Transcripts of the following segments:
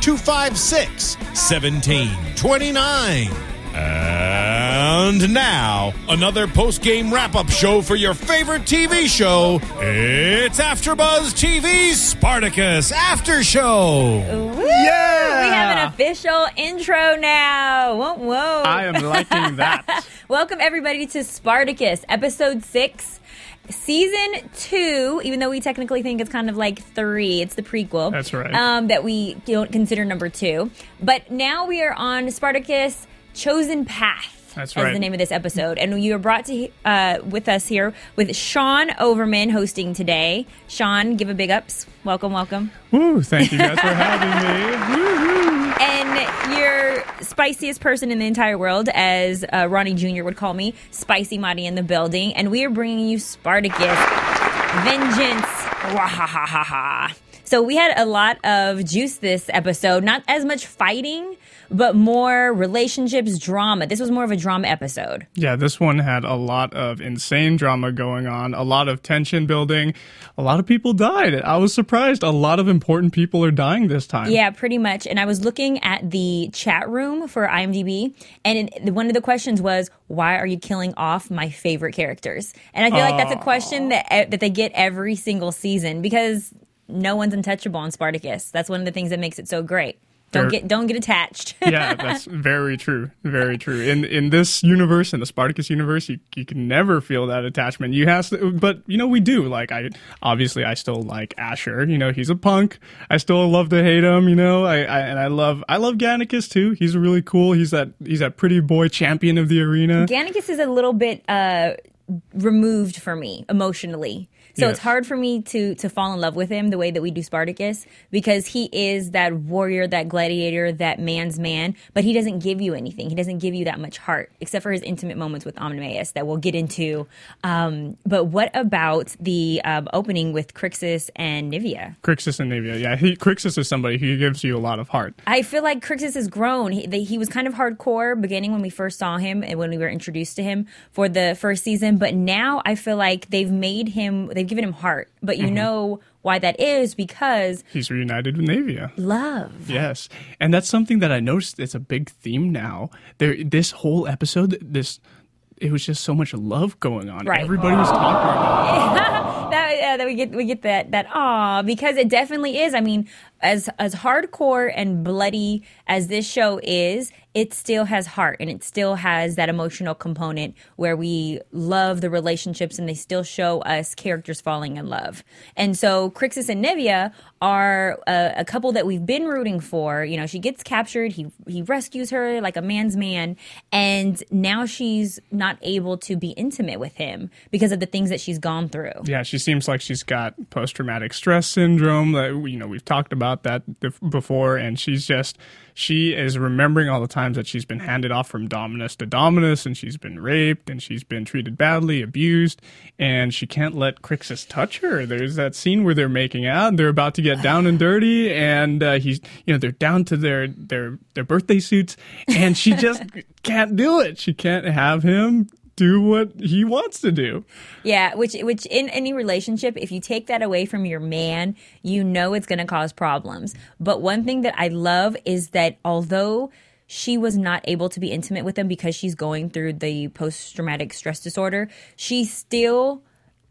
256 1729. And now, another post game wrap up show for your favorite TV show. It's AfterBuzz TV's Spartacus After Show. Woo! We have an official intro now. Whoa, whoa. I am liking that. Welcome, everybody, to Spartacus, episode six. Season two, even though we technically think it's kind of like three, it's the prequel. That's right. Um, that we don't consider number two. But now we are on Spartacus Chosen Path. That's right. the name of this episode, and you are brought to uh, with us here with Sean Overman hosting today. Sean, give a big ups. Welcome, welcome. Woo, thank you guys for having me. Woo-hoo. and your spiciest person in the entire world, as uh, Ronnie Jr. would call me, Spicy Marty in the building, and we are bringing you Spartacus Vengeance. Wahahaha. So we had a lot of juice this episode, not as much fighting, but more relationships, drama. This was more of a drama episode. Yeah, this one had a lot of insane drama going on, a lot of tension building. A lot of people died. I was surprised. A lot of important people are dying this time. Yeah, pretty much. And I was looking at the chat room for IMDb, and it, one of the questions was, "Why are you killing off my favorite characters?" And I feel like that's a question that that they get every single season because no one's untouchable on Spartacus. That's one of the things that makes it so great. Don't get don't get attached. yeah, that's very true. Very true. In in this universe, in the Spartacus universe, you, you can never feel that attachment. You have to, but you know we do. Like I obviously I still like Ashur. You know he's a punk. I still love to hate him. You know I, I and I love I love Gannicus too. He's really cool. He's that he's that pretty boy champion of the arena. Gannicus is a little bit uh, removed for me emotionally. So Yes. it's hard for me to to fall in love with him the way that we do Spartacus because he is that warrior, that gladiator, that man's man, but he doesn't give you anything. He doesn't give you that much heart, except for his intimate moments with Oenomaus that we'll get into. Um, but what about the um, opening with Crixus and Naevia? Crixus and Naevia. Yeah, he, Crixus is somebody who gives you a lot of heart. I feel like Crixus has grown. He, the, he was kind of hardcore beginning when we first saw him and when we were introduced to him for the first season, but now I feel like they've made him, they've given him heart. But you mm-hmm. know why that is because He's reunited with Naevia. love. Yes, and that's something that I noticed. It's a big theme now. There, this whole episode, this it was just so much love going on. Right. Everybody was talking about. it. that, uh, that we get we get that that ah because it definitely is. I mean, as as hardcore and bloody as this show is, it still has heart and it still has that emotional component where we love the relationships and they still show us characters falling in love. And so Crixus and Naevia are a, a couple that we've been rooting for. You know, she gets captured, he he rescues her like a man's man, and now she's not able to be intimate with him because of the things that she's gone through. Yeah, she seems like she's got post traumatic stress syndrome. That you know we've talked about that before, and she's just she is remembering all the times that she's been handed off from Dominus to Dominus, and she's been raped, and she's been treated badly, abused, and she can't let Crixus touch her. There's that scene where they're making out, and they're about to get down and dirty, and uh, he's you know they're down to their their their birthday suits, and she just can't do it. She can't have him do what he wants to do. Yeah, which which in any relationship, if you take that away from your man, you know it's going to cause problems. But one thing that I love is that although she was not able to be intimate with him because she's going through the post traumatic stress disorder, she still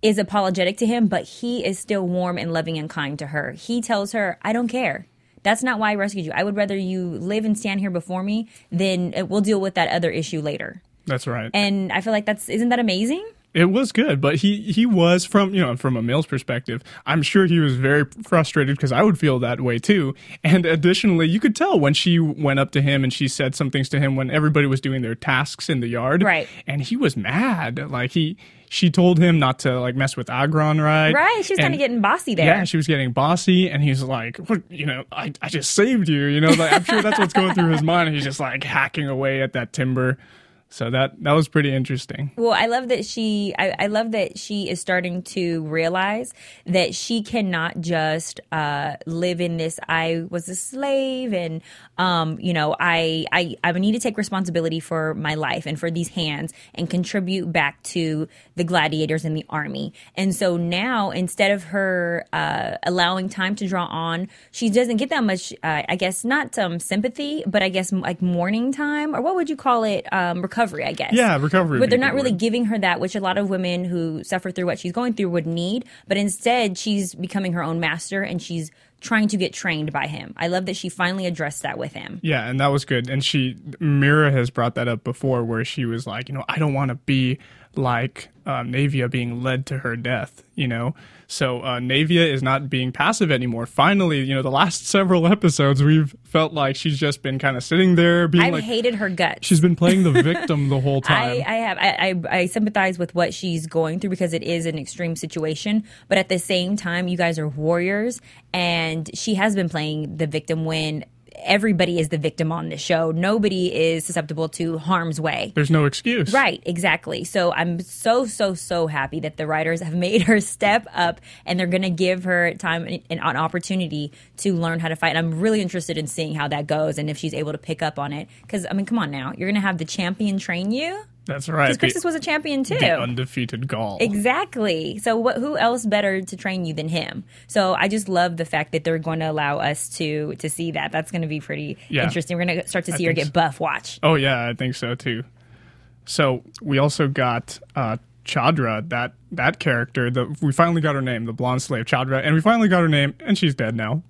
is apologetic to him, but he is still warm and loving and kind to her. He tells her, "I don't care." That's not why I rescued you. I would rather you live and stand here before me than uh, we'll deal with that other issue later. That's right. And I feel like that's isn't that amazing? It was good, but he he was from you know from a male's perspective. I'm sure he was very frustrated because I would feel that way too. And additionally, you could tell when she went up to him and she said some things to him when everybody was doing their tasks in the yard, Right. And he was mad. Like he she told him not to like mess with Agron, right? Right. She was kind of getting bossy there. Yeah, she was getting bossy, and he's like, "What? You know, I, I just saved you." You know, like, I'm sure that's what's going through his mind. He's just like hacking away at that timber. So that that was pretty interesting. Well, I love that she. I, I love that she is starting to realize that she cannot just uh, live in this. I was a slave, and um, you know, I, I I need to take responsibility for my life and for these hands and contribute back to the gladiators in the army. And so now, instead of her uh, allowing time to draw on, she doesn't get that much. Uh, I guess not um, sympathy, but I guess like mourning time, or what would you call it? Um, recovery, I guess. Yeah, recovery But they're not really word. giving her that, which a lot of women who suffer through what she's going through would need. But instead, she's becoming her own master and she's trying to get trained by him. I love that she finally addressed that with him. Yeah, and that was good. And she Mira has brought that up before, where she was like, you know, I don't want to be like um, Naevia being led to her death. You know, so uh, Naevia is not being passive anymore. Finally, you know, the last several episodes, we've felt like she's just been kind of sitting there, being I've like, hated her guts. she's been playing the victim the whole time. I, I have I, I I sympathize with what she's going through because it is an extreme situation. But at the same time, you guys are warriors, and she has been playing the victim when everybody is the victim on this show. Nobody is susceptible to harm's way. There's no excuse. Right, exactly. So I'm so so so happy that the writers have made her step up and they're going to give her time and an opportunity to learn how to fight. And I'm really interested in seeing how that goes and if she's able to pick up on it cuz I mean come on now. You're going to have the champion train you? That's right. The, Crixus was a champion too. the undefeated Gaul. Exactly. So what who else better to train you than him? So I just love the fact that they're going to allow us to to see that. That's going to be pretty Yeah. interesting. We're going to start to see her get so. buff watch. Oh yeah, I think so too. So we also got uh, Chadra, that that character. The we finally got her name, the blonde slave Chadra, and we finally got her name, and she's dead now.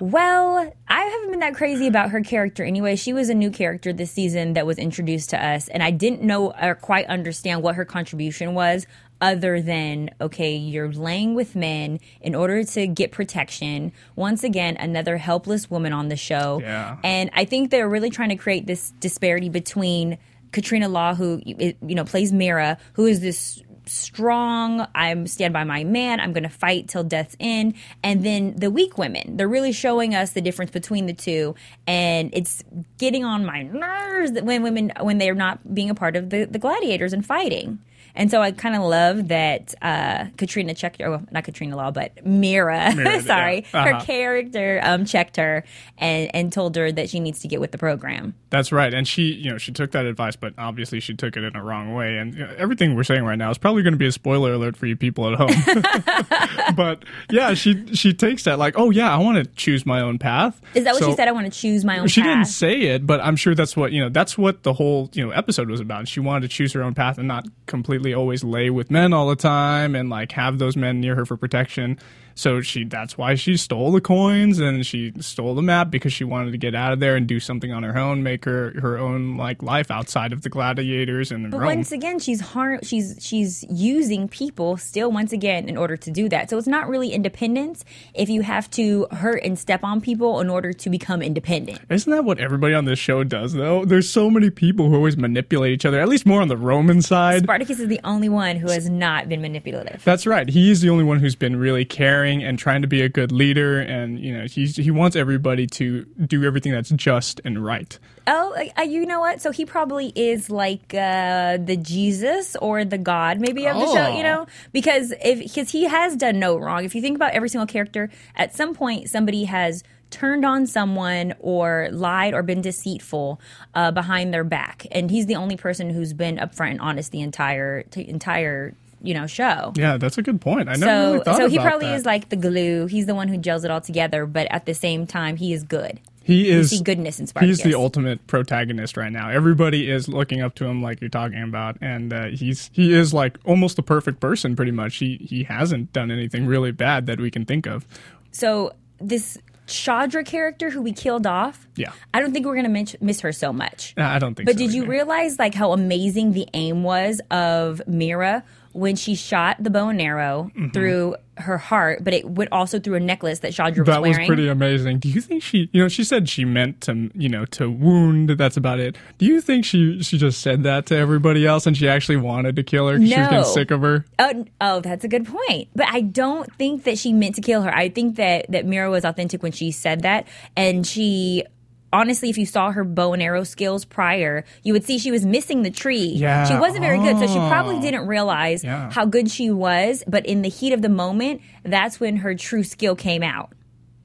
Well, I haven't been that crazy about her character anyway. She was a new character this season that was introduced to us, and I didn't know or quite understand what her contribution was, other than, okay, you're laying with men in order to get protection. Once again, another helpless woman on the show. Yeah. And I think they're really trying to create this disparity between Katrina Law, who you know plays Mira, who is this strong. I'm stand by my man. I'm going to fight till death's end. And then the weak women, they're really showing us the difference between the two, and it's getting on my nerves when women when they're not being a part of the the gladiators and fighting. And so I kind of love that uh, Katrina checked, or well, not Katrina Law, but Mira, Mira, sorry, yeah. her Uh-huh. character um, checked her and, and told her that she needs to get with the program. That's right, and she, you know, she took that advice, but obviously she took it in a wrong way. And you know, everything we're saying right now is probably going to be a spoiler alert for you people at home. but yeah, she she takes that like, oh yeah, I want to choose my own path. Is that what So- she said? I want to choose my own path. She path. didn't say it, but I'm sure that's what you know. That's what the whole you know episode was about. She wanted to choose her own path and not completely always lay with men all the time and like have those men near her for protection. So she that's why she stole the coins and she stole the map because she wanted to get out of there and do something on her own, make her her own like life outside of the gladiators and But Rome. once again, she's harm. She's she's using people still once again in order to do that. So it's not really independence if you have to hurt and step on people in order to become independent. Isn't that what everybody on this show does though? There's so many people who always manipulate each other. At least more on the Roman side. Spartacus is the only one who has not been manipulative. That's right. He's the only one who's been really caring and trying to be a good leader, and you know he's he wants everybody to do everything that's just and right. Oh, uh, you know what? So he probably is like uh, the Jesus or the God, maybe of the show. You Oh. know, because if because he has done no wrong. If you think about every single character, at some point somebody has turned on someone or lied or been deceitful uh, behind their back, and he's the only person who's been upfront and honest the entire t- entire you know show. Yeah, that's a good point. I never So, really thought so he probably that. is like the glue. He's the one who gels it all together, but at the same time, he is good. he You is see goodness in Spartacus. He's the ultimate protagonist right now. Everybody is looking up to him, like you're talking about, and uh, he's he is like almost the perfect person. Pretty much, he he hasn't done anything really bad that we can think of. So this Chandra character who we killed off. Yeah. I don't think we're gonna miss, miss her so much. I don't think But so did you realize like how amazing the aim was of Mira when she shot the bow and arrow Mm-hmm. through her heart, but it went also through a necklace that Chandra was That was pretty amazing. Do you think she, you know, she said she meant to, you know, to wound. That's about it. Do you think she she just said that to everybody else and she actually wanted to kill her? 'cause She was No. getting sick of her. Oh, oh, that's a good point. But I don't think that she meant to kill her. I think that that Mira was authentic when she said that, and she. Honestly, if you saw her bow and arrow skills prior, you would see she was missing the tree. Yeah. She wasn't very good, so she Oh. probably didn't realize Yeah. how good she was. But in the heat of the moment, that's when her true skill came out.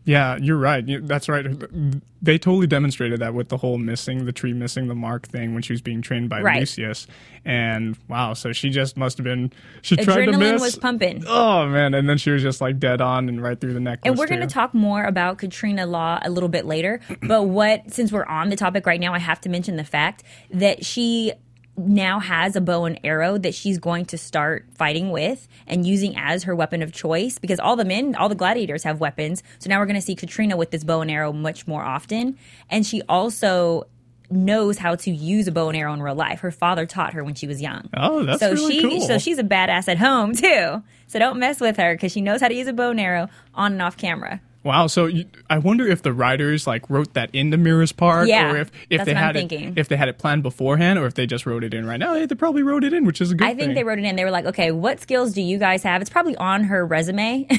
Yeah, you're right. That's right. They totally demonstrated that with the whole missing the tree, missing the mark thing when she was being trained by Right. Lucius. And wow, so she just must have been. She tried to Adrenaline miss. was pumping. Oh man, and then she was just like dead on and right through the necklace. And we're going to talk more about Katrina Law a little bit later. But what, since we're on the topic right now, I have to mention the fact that she now has a bow and arrow that she's going to start fighting with and using as her weapon of choice because all the men, all the gladiators have weapons. So now we're going to see Katrina with this bow and arrow much more often. And she also knows how to use a bow and arrow in real life. Her father taught her when she was young. Oh, that's so really she cool. so she's a badass at home too. So don't mess with her because she knows how to use a bow and arrow on and off camera. Wow. So you, I wonder if the writers like wrote that into Mira's part, Yeah, or if if they had it if they had it planned beforehand, or if they just wrote it in right now. Hey, they probably wrote it in, which is a good. I think thing. they wrote it in. They were like, okay, what skills do you guys have? It's probably on her resume.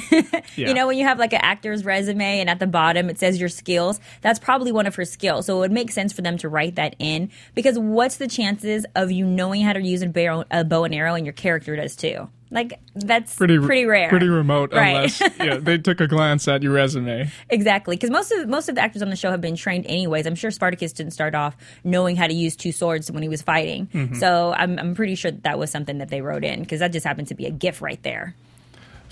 Yeah. You know, when you have like an actor's resume and at the bottom it says your skills, that's probably one of her skills. So it would make sense for them to write that in because what's the chances of you knowing how to use a bow, a bow and arrow and your character does too? Like that's pretty pretty, rare, pretty remote, right? unless yeah, they took a glance at your resume. Exactly, because most of most of the actors on the show have been trained anyways. I'm sure Spartacus didn't start off knowing how to use two swords when he was fighting. Mm-hmm. So I'm I'm pretty sure that, that was something that they wrote in because that just happened to be a gift right there.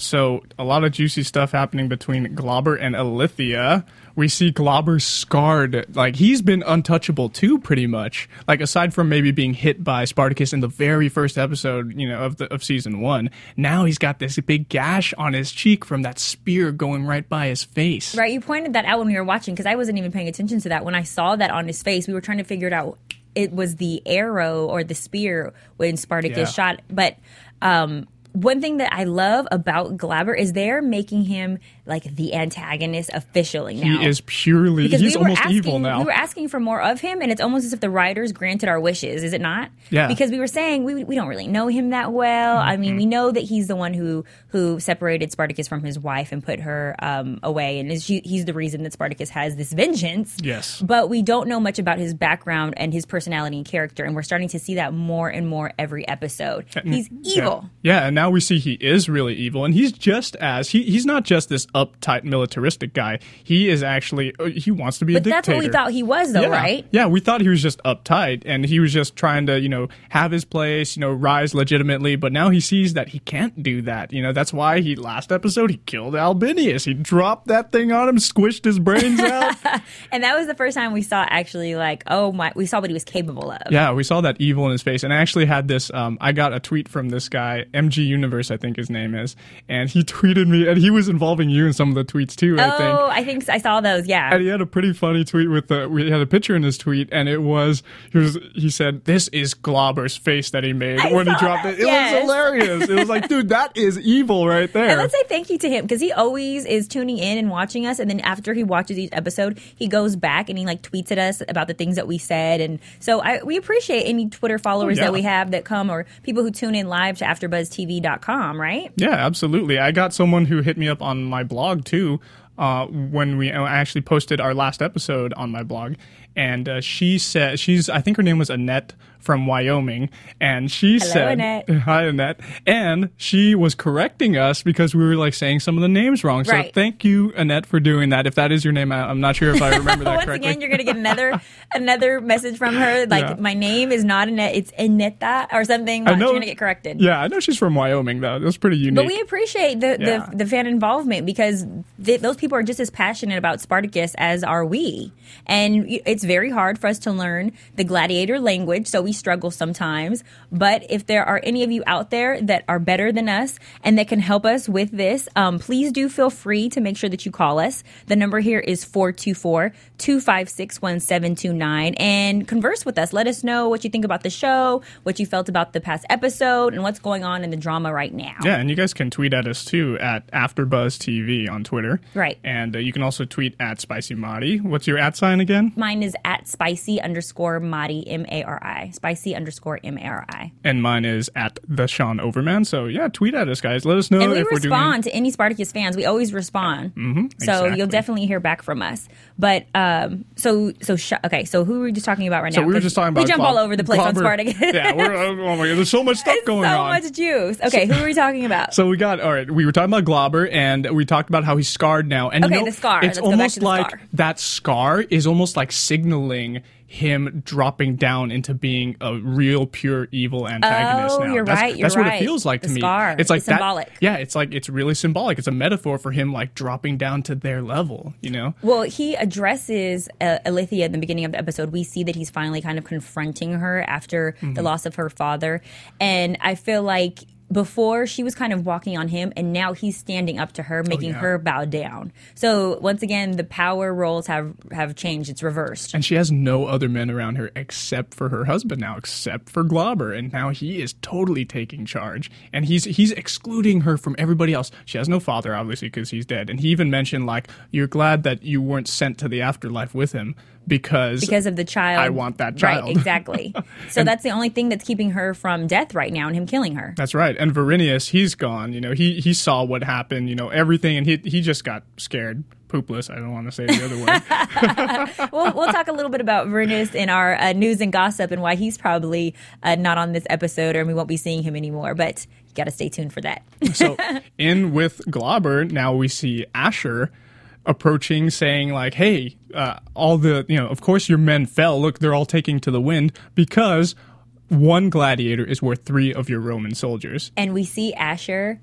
So a lot of juicy stuff happening between Glaber and Ilithyia. We see Glaber scarred, like he's been untouchable too, pretty much. Like aside from maybe being hit by Spartacus in the very first episode, you know, of the of season one, now he's got this big gash on his cheek from that spear going right by his face. Right, you pointed that out when we were watching because I wasn't even paying attention to that. When I saw that on his face, we were trying to figure it out. It was the arrow or the spear when Spartacus Yeah. shot. But um, one thing that I love about Glaber is they're making him like the antagonist officially now. He is purely because he's we were almost asking, evil now. We were asking for more of him, and it's almost as if the writers granted our wishes, is it not? Yeah. Because we were saying we, we don't really know him that well. Mm-hmm. I mean, we know that he's the one who who separated Spartacus from his wife and put her um, away, and is, he's the reason that Spartacus has this vengeance. Yes. But we don't know much about his background and his personality and character, and we're starting to see that more and more every episode. He's evil. Yeah. yeah, and now we see he is really evil, and he's just as he, he's not just this uptight militaristic guy. He is actually uh, he wants to be But a that's what we thought he was, though, yeah. right? Yeah, we thought he was just uptight and he was just trying to, you know, have his place, you know, rise legitimately. But now he sees that he can't do that. You know, that's why he last episode he killed Albinius. He dropped that thing on him, squished his brains out. And that was the first time we saw actually like, oh my, we saw what he was capable of. yeah, we saw that evil in his face. And I actually had this. Um, I got a tweet from this guy, MG Universe, I think his name is, and he tweeted me, and he was involving you in some of the tweets too. I think. Oh, I think I saw those. Yeah. and he had a pretty funny tweet with the we had a picture in his tweet and it was he was he said this is Glaber's face that he made I when he dropped that, it it yes. was hilarious it was like dude that is evil right there. And let's say thank you to him because he always is tuning in and watching us. And then after he watches each episode, he goes back and he like tweets at us about the things that we said. And so I, we appreciate any Twitter followers yeah. that we have that come or people who tune in live to AfterBuzzTV.com, right? yeah absolutely I got someone who hit me up on my blog too uh, when we I actually posted our last episode on my blog and uh, she said she's I think her name was Annette from Wyoming and she Hello, said Annette. hi Annette and she was correcting us because we were like saying some of the names wrong so Right. thank you Annette for doing that if that is your name I, I'm not sure if I remember that Once correctly again, you're gonna get another another message from her like Yeah. my name is not Annette, it's Annetta or something. Watch, you're gonna get corrected. Yeah, I know she's from Wyoming though. That's pretty unique. But we appreciate the, Yeah. the the fan involvement because th- those people are just as passionate about Spartacus as are we, and it's very hard for us to learn the gladiator language. So we we struggle sometimes. But if there are any of you out there that are better than us and that can help us with this, um, please do feel free to make sure that you call us. The number here is 424 256 1729 and converse with us. Let us know what you think about the show, what you felt about the past episode, and what's going on in the drama right now. Yeah, and you guys can tweet at us too at AfterBuzz TV on Twitter. Right. And uh, you can also tweet at Spicy Mari. What's your at sign again? Mine is at spicy underscore Mari, M A R I. Spicy underscore M A R I. And mine is at the Sean Overman. So yeah, tweet at us, guys. Let us know And we if we're doing. respond to any Spartacus fans. We always respond. Mm-hmm, so exactly. you'll definitely hear back from us. But um, so so sh- okay. So who are we just talking about right So now? we were just talking about we jump Glob- all over the place on Spartacus. yeah, we're, oh my god, there's so much stuff going so on. So much juice. Okay, who are we talking about? So we got all right. We were talking about Glaber, and we talked about how he's scarred now. And Okay, you know, the scar. It's Let's almost like scar. that scar is almost like signaling him dropping down into being a real pure evil antagonist. Oh, now you're that's, right, you're that's what it feels like The to me. It's like It's that- symbolic. Yeah, it's like it's really symbolic. It's a metaphor for him like dropping down to their level. You know. Well, he addresses uh, Ilithyia in the beginning of the episode. We see that he's finally kind of confronting her after Mm-hmm. the loss of her father. And I feel like before she was kind of walking on him, and now he's standing up to her, oh, making Oh, yeah. her bow down. So once again, the power roles have have changed. It's reversed. And she has no other men around her except for her husband now, except for Glaber, and now he is totally taking charge, and he's he's excluding her from everybody else. She has no father, obviously, because he's dead, and he even mentioned like, "You're glad that you weren't sent to the afterlife with him because because of the child. I want that child. Right, exactly. So that's the only thing that's keeping her from death right now and him killing her. That's right. And Varinius, he's gone. You know, he he saw what happened. You know, everything, and he he just got scared, poopless. I don't want to say the other word. we'll, we'll talk a little bit about Vernus in our uh, news and gossip and why he's probably uh, not on this episode or we won't be seeing him anymore. But you got to stay tuned for that. so in with Glaber, now we see Ashur approaching, saying like, "Hey, uh, all the you know, of course your men fell. Look, they're all taking to the wind because." One gladiator is worth three of your Roman soldiers. and we see Ashur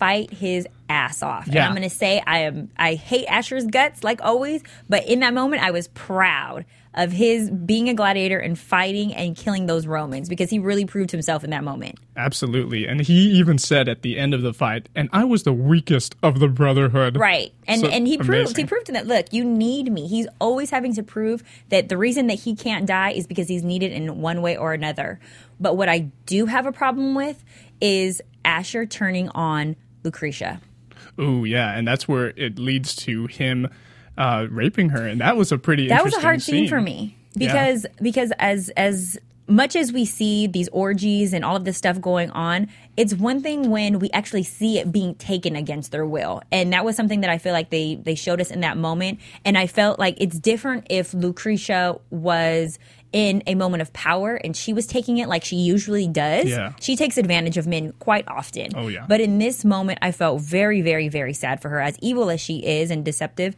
fight his ass off. And I'm going to say I am I hate Ashur's guts like always, but in that moment I was proud of his being a gladiator and fighting and killing those Romans because he really proved himself in that moment. Absolutely. And he even said at the end of the fight, and I was the weakest of the brotherhood. Right. And So and he proved he proved to that look, you need me. He's always having to prove that the reason that he can't die is because he's needed in one way or another. But what I do have a problem with is Ashur turning on Lucretia. Ooh, yeah. And that's where it leads to him uh, raping her. And that was a pretty That was a hard scene for me because because as as much as we see these orgies and all of this stuff going on, it's one thing when we actually see it being taken against their will. And that was something that I feel like they they showed us in that moment. And I felt like it's different if Lucretia was in a moment of power and she was taking it like she usually does. Yeah. She takes advantage of men quite often. Oh, yeah. But in this moment I felt very, very, very sad for her. As evil as she is and deceptive,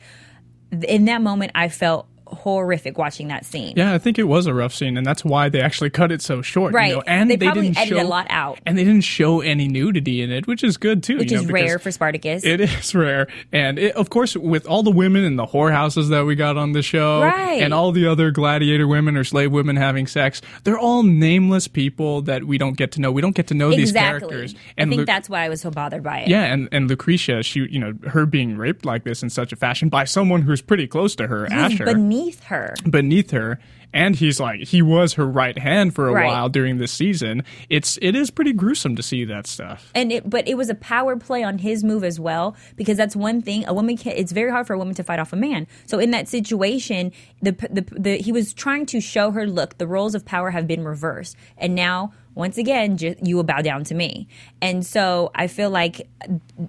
in that moment I felt horrific watching that scene. Yeah, I think it was a rough scene, and that's why they actually cut it so short. Right. You know? And They they, probably didn't edited show a lot out. and they didn't show any nudity in it, which is good too. Which you know, is because rare for Spartacus. It is rare, and it, of course, with all the women in the whorehouses that we got on the show, Right. and all the other gladiator women or slave women having sex, they're all nameless people that we don't get to know. We don't get to know these exactly. characters. I think Lu- that's why I was so bothered by it. yeah, and, and Lucretia, she, you know, her being raped like this in such a fashion by someone who's pretty close to her, Ashur beneath her. beneath her and he's like he was her right hand for a Right. while during this season it's it is pretty gruesome to see that stuff And it, but it was a power play on his move as well, because that's one thing. A woman, can, it's very hard for a woman to fight off a man. So in that situation, the, the the he was trying to show her, look, the roles of power have been reversed, and now once again, ju- you will bow down to me. And so I feel like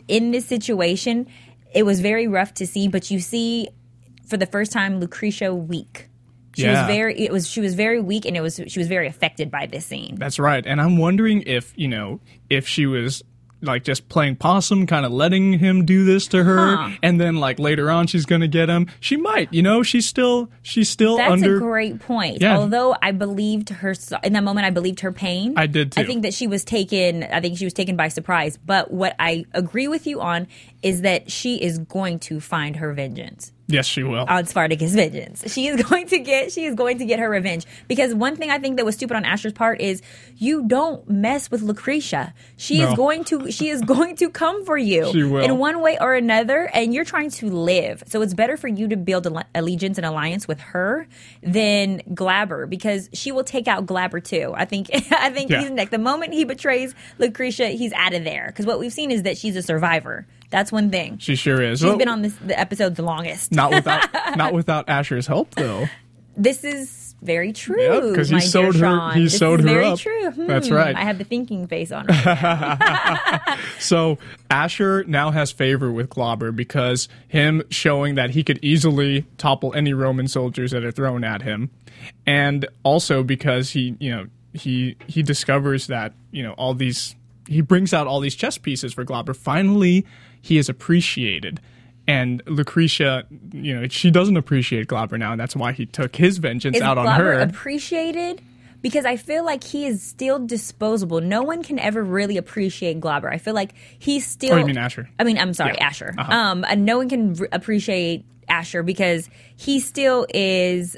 in this situation, it was very rough to see. But you see, for the first time, Lucretia weak. She Yeah. was very. It was. She was very weak, and it was. She was very affected by this scene. that's right and i'm wondering if you know if she was like just playing possum kind of letting him do this to her Huh. and then like later on she's gonna get him she might you know she's still she's still That's under a great point. Yeah. Although I believed her in that moment, I believed her pain. I did, I think that she was taken. I think she was taken by surprise. But what I agree with you on is that she is going to find her vengeance. Yes, she will. on Spartacus vengeance. She is going to get she is going to get her revenge because one thing I think that was stupid on Ashur's part is you don't mess with Lucretia. She No. is going to she is going to come for you She will. in one way or another and you're trying to live. So it's better for you to build alle- allegiance and alliance with her than Glaber because she will take out Glaber too. I think I think Yeah. he's next. The moment he betrays Lucretia, he's out of there because what we've seen is that she's a survivor. That's one thing. she sure is. She's Well, been on this the episode the longest. not without not without Ashur's help though. This is very true. Yeah, 'cause he sewed her- he This sewed her very up. true. That's Hmm, right. I have the thinking face on. Right So Ashur now has favor with Glaber because him showing that he could easily topple any Roman soldiers that are thrown at him, and also because he, you know, he he discovers that you know all these he brings out all these chess pieces for Glaber. Finally, he is appreciated. And Lucretia, you know, she doesn't appreciate Glaber now, and that's why he took his vengeance is out on Glaber her. appreciated? Because I feel like he is still disposable. No one can ever really appreciate Glaber. I feel like he's still. Oh, you mean Ashur? I mean, I'm sorry, Yeah. Ashur. Uh-huh. Um, and no one can r- appreciate Ashur because he still is.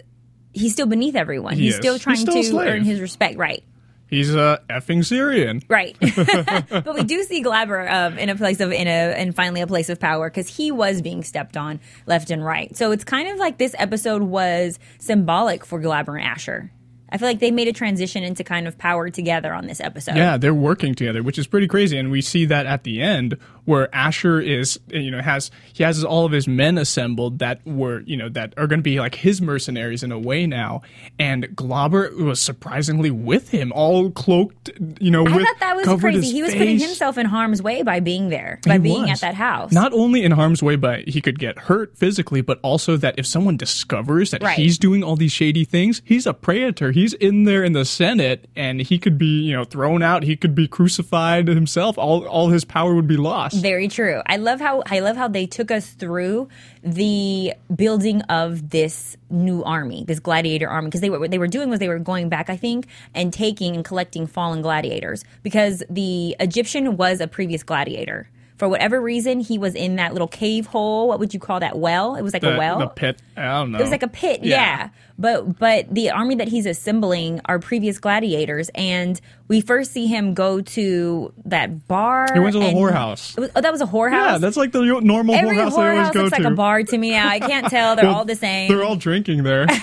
He's still beneath everyone. He he's is. still He's trying still to earn his respect. Right. He's a effing Syrian. Right, but we do see Glaber um, in a place of in a and finally a place of power because he was being stepped on left and right. So it's kind of like this episode was symbolic for Glaber and Ashur. I feel like they made a transition into kind of power together on this episode. Yeah, they're working together, which is pretty crazy. And we see that at the end where Ashur is, you know, has he has all of his men assembled that were, you know, that are going to be like his mercenaries in a way now. And Glaber was surprisingly with him, all cloaked, you know, I with thought that was crazy. He was putting himself in harm's way by being there, by He being was. at that house. Not only in harm's way, but he could get hurt physically, but also that if someone discovers that Right. he's doing all these shady things, he's a praetor. He's in there in the Senate, and he could be, you know, thrown out. He could be crucified himself. All all his power would be lost. Very true. I love how I love how they took us through the building of this new army, this gladiator army, because they were what they were doing was they were going back, I think, and taking and collecting fallen gladiators because the Egyptian was a previous gladiator. For whatever reason, he was in that little cave hole. What would you call that? Well, it was like the, a well. the pit. I don't know. It was like a pit, yeah. But but the army that he's assembling are previous gladiators, and we first see him go to that bar. He went to the whorehouse. Was- oh, that was a whorehouse. Yeah, that's like the normal Every whorehouse they always whorehouse go looks to. like a bar to me now. I can't tell. They're Well, all the same. They're all drinking there.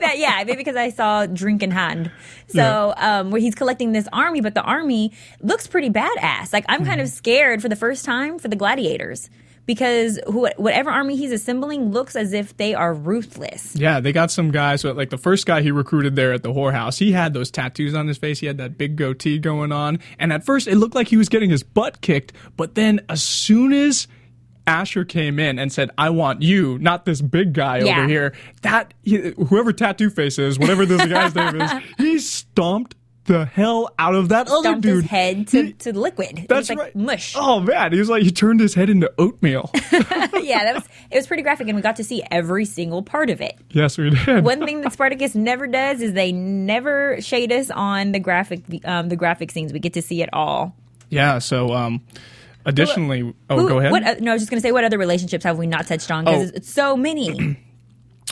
That- yeah, maybe because I saw drink in hand. So um, where he's collecting this army, but the army looks pretty badass. Like I'm Mm-hmm. kind of scared for the first time for the gladiators because who, whatever army he's assembling looks as if they are ruthless. Yeah, they got some guys. So like the first guy he recruited there at the whorehouse, he had those tattoos on his face. He had that big goatee going on, and at first it looked like he was getting his butt kicked. But then as soon as Ashur came in and said, "I want you, not this big guy Yeah. over here," that he, whoever tattoo face is, whatever this guy's name is, he stomped the hell out of that other dude. his head to, He- to liquid. That's like right. mush. Oh man, he was like he turned his head into oatmeal. yeah, that was it was pretty graphic, and we got to see every single part of it. yes, we did. One thing that Spartacus never does is they never shade us on the graphic um, the graphic scenes. We get to see it all. yeah. So um, additionally, oh, Who- go ahead. What, uh, no, I was just going to say, what other relationships have we not touched on? Because Oh. it's so many.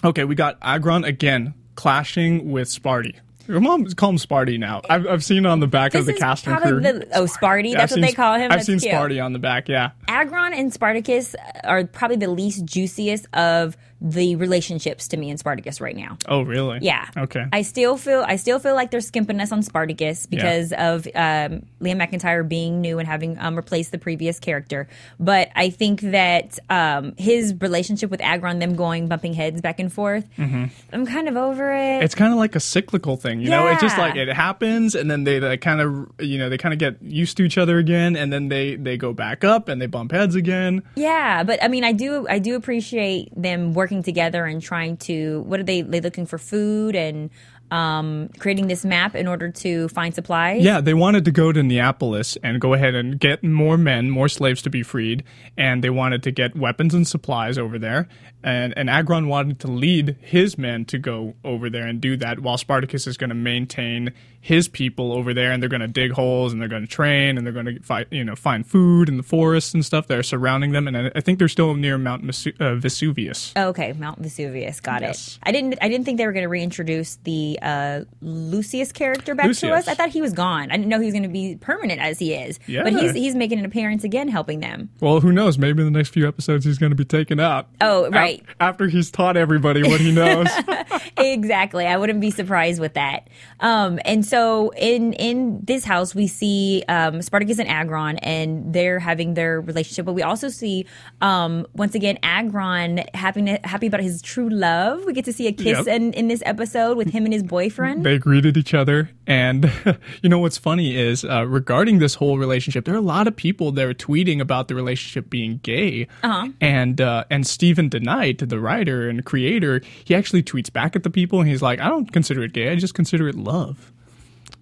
Okay, we got Agron again clashing with Sparty. Your mom call him Sparty now. I've, I've seen on the back This of the is cast and crew. the oh Sparty. Yeah, That's I've what they call him. I've That's seen cute. Sparty on the back. Yeah, Agron and Spartacus are probably the least juiciest of the relationships to me and Spartacus right now. Oh, really? Yeah. Okay. I still feel I still feel like they're skimping us on Spartacus because of um, Liam McIntyre being new and having um, replaced the previous character. But I think that um, his relationship with Agron, them going bumping heads back and forth, I'm kind of over it. Mm-hmm. it's kind of like a cyclical thing, you know. It's just like it happens, and then they like, kind of, you know, they kind of get used to each other again, and then they they go back up and they bump heads again. Yeah, but I mean, I do, I do appreciate them working together and trying to. What are they? They looking for food and um, creating this map in order to find supplies. Yeah, they wanted to go to Neapolis and go ahead and get more men, more slaves to be freed, and they wanted to get weapons and supplies over there. And and Agron wanted to lead his men to go over there and do that, while Spartacus is going to maintain his people over there, and they're going to dig holes and they're going to train and they're going to fight, you know, find food in the forests and stuff that are surrounding them. And I, I think they're still near Mount Vesu- uh, Vesuvius. Okay, Mount Vesuvius. Got Yes. it. I didn't. I didn't think they were going to reintroduce the uh, Lucius character back to us. I thought he was gone. I didn't know he was going to be permanent as he is. Yeah. But he's he's making an appearance again, helping them. Well, who knows? Maybe in the next few episodes he's going to be taken out. Oh, right. after he's taught everybody what he knows. exactly. I wouldn't be surprised with that. Um, and so in in this house, we see um, Spartacus and Agron, and they're having their relationship. But we also see um, once again Agron happy happy about his true love. We get to see a kiss Yep. in in this episode with him and his boyfriend. they greeted each other and you know what's funny is uh, regarding this whole relationship there are a lot of people that are tweeting about the relationship being gay uh-huh. and uh, and Steven DeKnight the writer and creator he actually tweets back at the people and he's like i don't consider it gay i just consider it love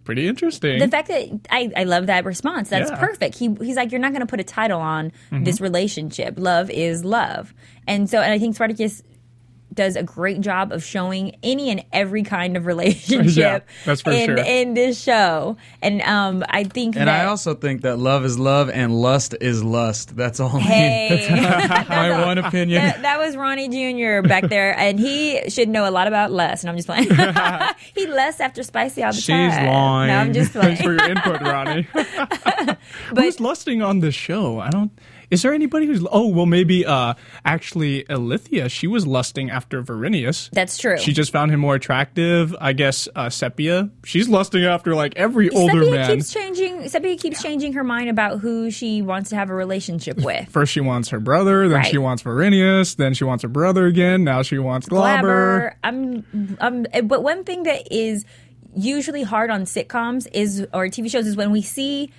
pretty interesting. The fact that I, I love that response. That's Yeah. Mm-hmm. perfect. He, he's like you're not going to put a title on this relationship. Love is love. And so and i think spartacus does a great job of showing any and every kind of relationship that's for in, sure. in this show and um i think And that I also think that love is love and lust is lust. That's all. hey my one opinion. that, that was Ronnie Jr. back there, and he should know a lot about lust. And I'm just playing. he lusts after spicy all the She's time. lying. No, I'm just playing. thanks for your input ronnie who's lusting on this show i don't is there anybody who's oh well maybe uh actually Ilithyia she was lusting after Varinius That's true. She just found him more attractive. I guess uh, Seppia. She's lusting after like every older Seppia man. keeps changing. Seppia keeps changing her mind about who she wants to have a relationship with. First she wants her brother, then Right. she wants Varinius, then she wants her brother again. Now she wants Glauber. Glaber. I'm, I'm, but one thing that is usually hard on sitcoms is or TV shows is when we see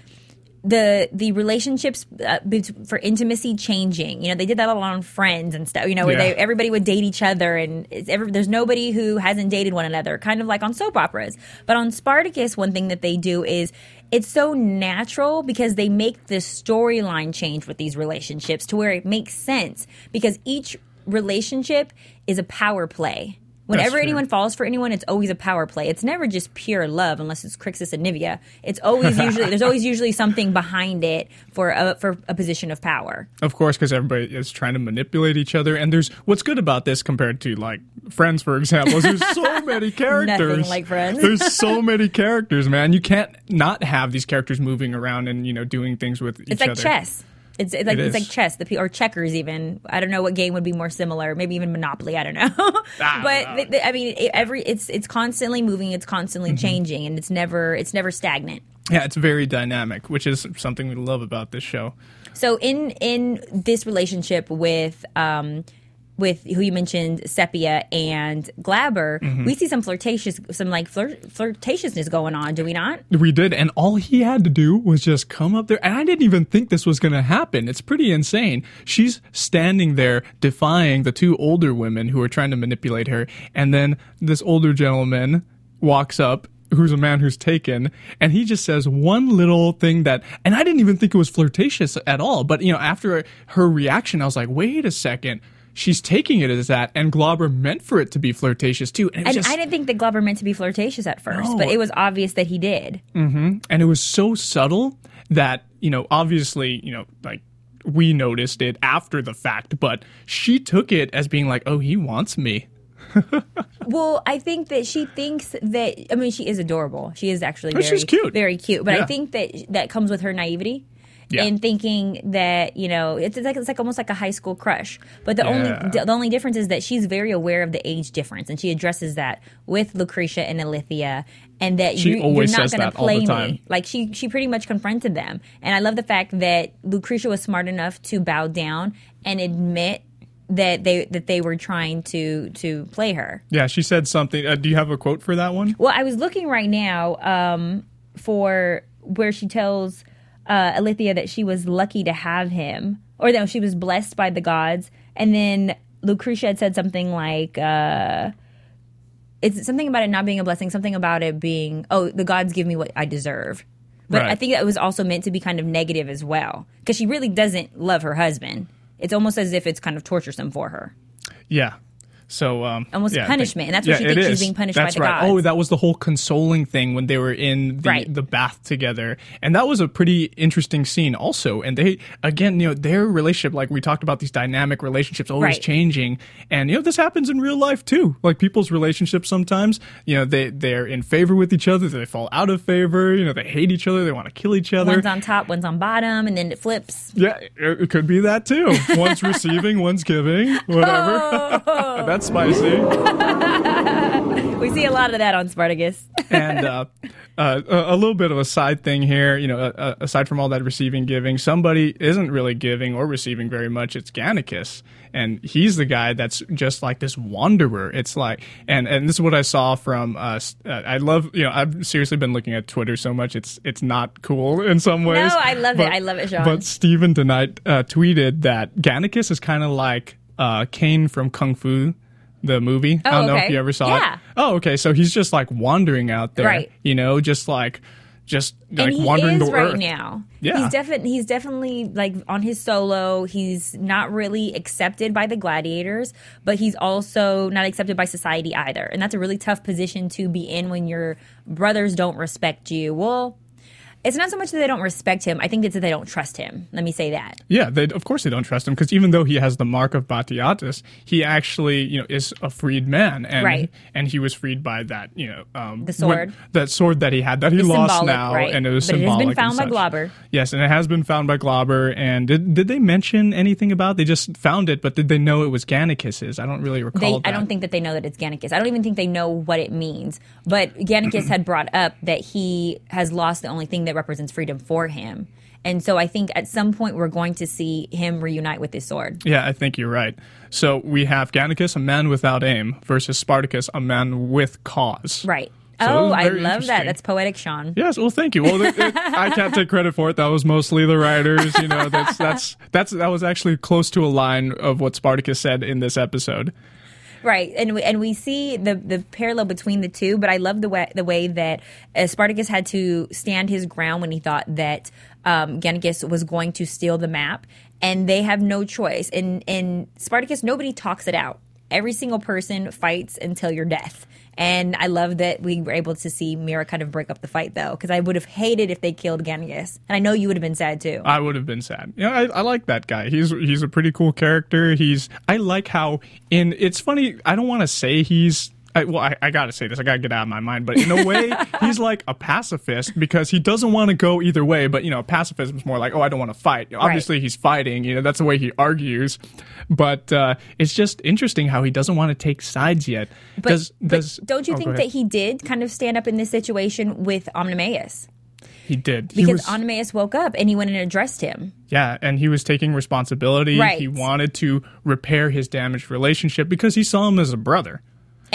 the the relationships uh, for intimacy changing. You know, they did that a lot on Friends and stuff. You know, where Yeah. they everybody would date each other, and it's every, there's nobody who hasn't dated one another. Kind of like on soap operas. But on Spartacus, one thing that they do is it's so natural because they make the storyline change with these relationships to where it makes sense because each relationship is a power play. Whenever anyone falls for anyone, it's always a power play. It's never just pure love, unless it's Crixus and Naevia. It's always usually there's always usually something behind it for a for a position of power. Of course, because everybody is trying to manipulate each other. And there's what's good about this compared to like Friends, for example, is there's so many characters. like Friends. There's so many characters, man. You can't not have these characters moving around and you know doing things with each other. It's like chess. It's, it's like It it's like chess, the or checkers even. I don't know what game would be more similar. Maybe even Monopoly. I don't know. Ah, but ah. th- th- I mean, it, every it's it's constantly moving. It's constantly Mm-hmm. changing, and it's never it's never stagnant. Yeah, it's very dynamic, which is something we love about this show. So in in this relationship with um with who you mentioned Seppia and Glaber, Mm-hmm. we see some flirtatious some like flirt, flirtatiousness going on, do we not? We did, and all he had to do was just come up there. And I didn't even think this was going to happen. It's pretty insane. She's standing there defying the two older women who are trying to manipulate her. And then this older gentleman walks up, who's a man who's taken, and he just says one little thing that, and I didn't even think it was flirtatious at all. But, you know, after her reaction, I was like, wait a second. She's taking it as that, and Glaber meant for it to be flirtatious too. And, And just, I didn't think that Glaber meant to be flirtatious at first, No. but it was obvious that he did. Mm-hmm. and it was so subtle that you know obviously you know like we noticed it after the fact but she took it as being like oh he wants me Well, I think that she thinks that I mean she is adorable. She is actually Oh, she's cute. very cute. But Yeah. I think that that comes with her naivety. Yeah. And thinking that you know it's like it's like almost like a high school crush, but the Yeah. only the only difference is that she's very aware of the age difference, and she addresses that with Lucretia and Ilithyia, and that She you, you're not going to that all the play me. Like she she pretty much confronted them, and I love the fact that Lucretia was smart enough to bow down and admit that they that they were trying to to play her. yeah she said something uh, do you have a quote for that one Well, I was looking right now um, for where she tells uh, Ilithyia that she was lucky to have him, or no, she was blessed by the gods, and then Lucretia had said something like. Uh, it's something about it not being a blessing, something about it being, oh, the gods give me what I deserve. But Right. I think that was also meant to be kind of negative as well, because she really doesn't love her husband. It's almost as if it's kind of torturesome for her. yeah So um, Almost yeah, punishment, and that's what she it thinks she's being punished by the right. gods. Oh, that was the whole consoling thing when they were in the Right. the bath together, and that was a pretty interesting scene also. And they again, you know, their relationship, like we talked about, these dynamic relationships always Right. changing, and you know, this happens in real life too. Like people's relationships sometimes, you know, they they're in favor with each other, they fall out of favor. You know, they hate each other, they want to kill each other. One's on top, one's on bottom, and then it flips. Yeah, it it could be that too. One's receiving, one's giving, whatever. That's spicy. We see a lot of that on Spartacus. and uh, uh, a a little bit of a side thing here, you know, uh, aside from all that receiving, giving, somebody isn't really giving or receiving very much. It's Gannicus, and he's the guy that's just like this wanderer. It's like, and and this is what I saw from. Uh, uh, I love, you know, I've seriously been looking at Twitter so much. It's it's not cool in some ways. No, I love it. I love it, Sean. But Steven DeKnight uh, tweeted that Gannicus is kind of like uh, Caine from Kung Fu. The movie. I don't Oh, know if okay. you ever saw Yeah. it. Oh, okay. So he's just like wandering out there, Right. You know, just like, just like and he wandering is the right earth. now. Yeah. he's definitely he's definitely like on his solo. He's not really accepted by the gladiators, but he's also not accepted by society either. And that's a really tough position to be in when your brothers don't respect you. Well, it's not so much that they don't respect him. I think it's that they don't trust him. Let me say that. Yeah, they, of course they don't trust him because even though he has the mark of Batiatus, he actually, you know, is a freed man, and Right. and he was freed by that, you know, um, The sword. when- that sword that he had that he It's lost now, right. and it was But it has been found by. Glaber. Yes, and it has been found by Glaber. And did did they mention anything about? They just found it, but did they know it was Gannicus's? I don't really recall. They, that. I don't think that they know that it's Gannicus. I don't even think they know what it means. But Gannicus had brought up that he has lost the only thing that represents freedom for him. And so I think at some point we're going to see him reunite with his sword. Yeah, I think you're right. So we have Gannicus, a man without aim, versus Spartacus, a man with cause. Right. So oh, I love that. That's poetic, Sean. Yes, well, thank you. Well, it, it, I can't take credit for it. That was mostly the writers. You know, that's that's that's that was actually close to a line of what Spartacus said in this episode. Right, and we, and we see the the parallel between the two. But I love the way the way that uh, Spartacus had to stand his ground when he thought that um, Gannicus was going to steal the map, and they have no choice. And in Spartacus, nobody talks it out. Every single person fights until your death. And I love that we were able to see Mira kind of break up the fight, though, because I would have hated if they killed Gannicus, and I know you would have been sad too. I would have been sad. Yeah, I, I like that guy. He's he's a pretty cool character. He's I like how in it's funny. I don't want to say he's. I, well, I, I gotta say this. I gotta get out of my mind. But in a way, he's like a pacifist because he doesn't want to go either way. But you know, pacifism is more like, oh, I don't want to fight. You know, Obviously, he's fighting. You know, that's the way he argues. But uh, it's just interesting how he doesn't want to take sides yet. But, Does, but does, don't you oh, think that he did kind of stand up in this situation with Oenomaus? he did? He Because was- Oenomaus woke up and he went and addressed him. Yeah, and he was taking responsibility. Right. He wanted to repair his damaged relationship because he saw him as a brother.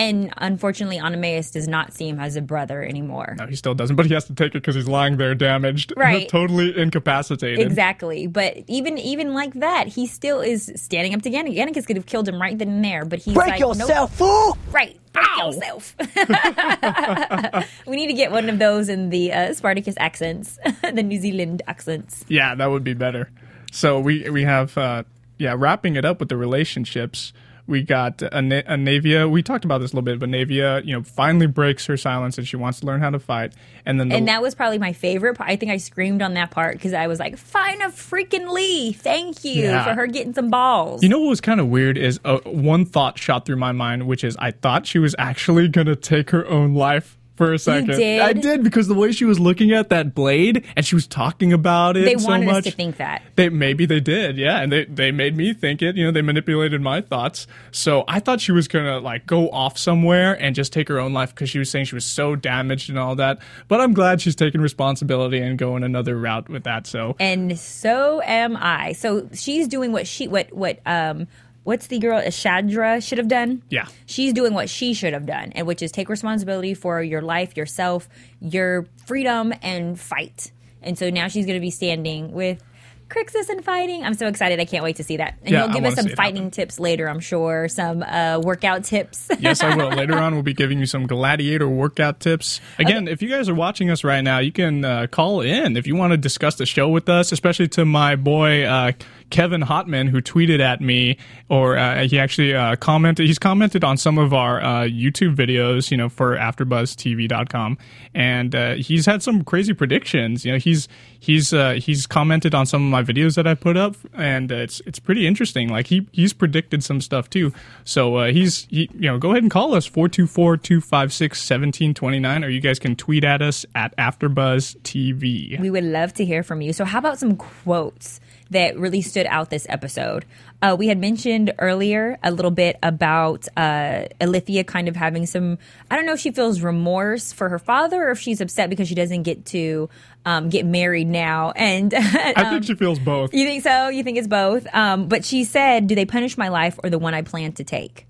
And unfortunately, Oenomaus does not see him as a brother anymore. No, he still doesn't, but he has to take it because he's lying there damaged, Right. totally incapacitated. Exactly, but even even like that, he still is standing up to Gannicus. Gannicus could have killed him right then and there, but he's Break like, yourself, nope. fool! Right, break yourself. we need to get one of those in the uh, Spartacus accents, the New Zealand accents. Yeah, that would be better. So we we have uh, yeah, wrapping it up with the relationships. We got a, a Naevia. We talked about this a little bit, but Naevia, you know, finally breaks her silence and she wants to learn how to fight. And then the, And that was probably my favorite part. I think I screamed on that part because I was like, "Fine a freaking Lee, thank you Yeah. for her getting some balls." You know what was kind of weird is uh, one thought shot through my mind, which is I thought she was actually gonna take her own life for a second. did? I did because the way she was looking at that blade and she was talking about it they so wanted much. us to think that. They maybe they did, yeah, and they they made me think it. You know, they manipulated my thoughts. So I thought she was gonna like go off somewhere and just take her own life because she was saying she was so damaged and all that. But I'm glad she's taking responsibility and going another route with that. So and so am I. So she's doing what she what what um what's the girl Ashadra should have done? Yeah. She's doing what she should have done, and which is take responsibility for your life, yourself, your freedom, and fight. And so now she's going to be standing with Crixus and fighting. I'm so excited! I can't wait to see that. And Yeah, you'll give us some fighting tips later, I'm sure. Some uh, workout tips. yes, I will. Later on, we'll be giving you some gladiator workout tips. Again, if you guys are watching us right now, you can uh, call in if you want to discuss the show with us, especially to my boy uh, Kevin Hotman, who tweeted at me, or uh, he actually uh, commented. He's commented on some of our uh, YouTube videos, you know, for AfterBuzzTV.com, and uh, he's had some crazy predictions. You know, he's he's uh, he's commented on some of my videos that I put up, and it's it's pretty interesting. Like he he's predicted some stuff too. So uh, he's he you know go ahead and call us 424-256-1729 or you guys can tweet at us at AfterBuzzTV. We would love to hear from you. So, how about some quotes that really stood out this episode? Uh, we had mentioned earlier a little bit about uh, Ilithyia kind of having some, I don't know if she feels remorse for her father or if she's upset because she doesn't get to um, get married now. And I think she feels both. you think so? You think it's both? Um, but she said, Do they punish my life or the one I plan to take?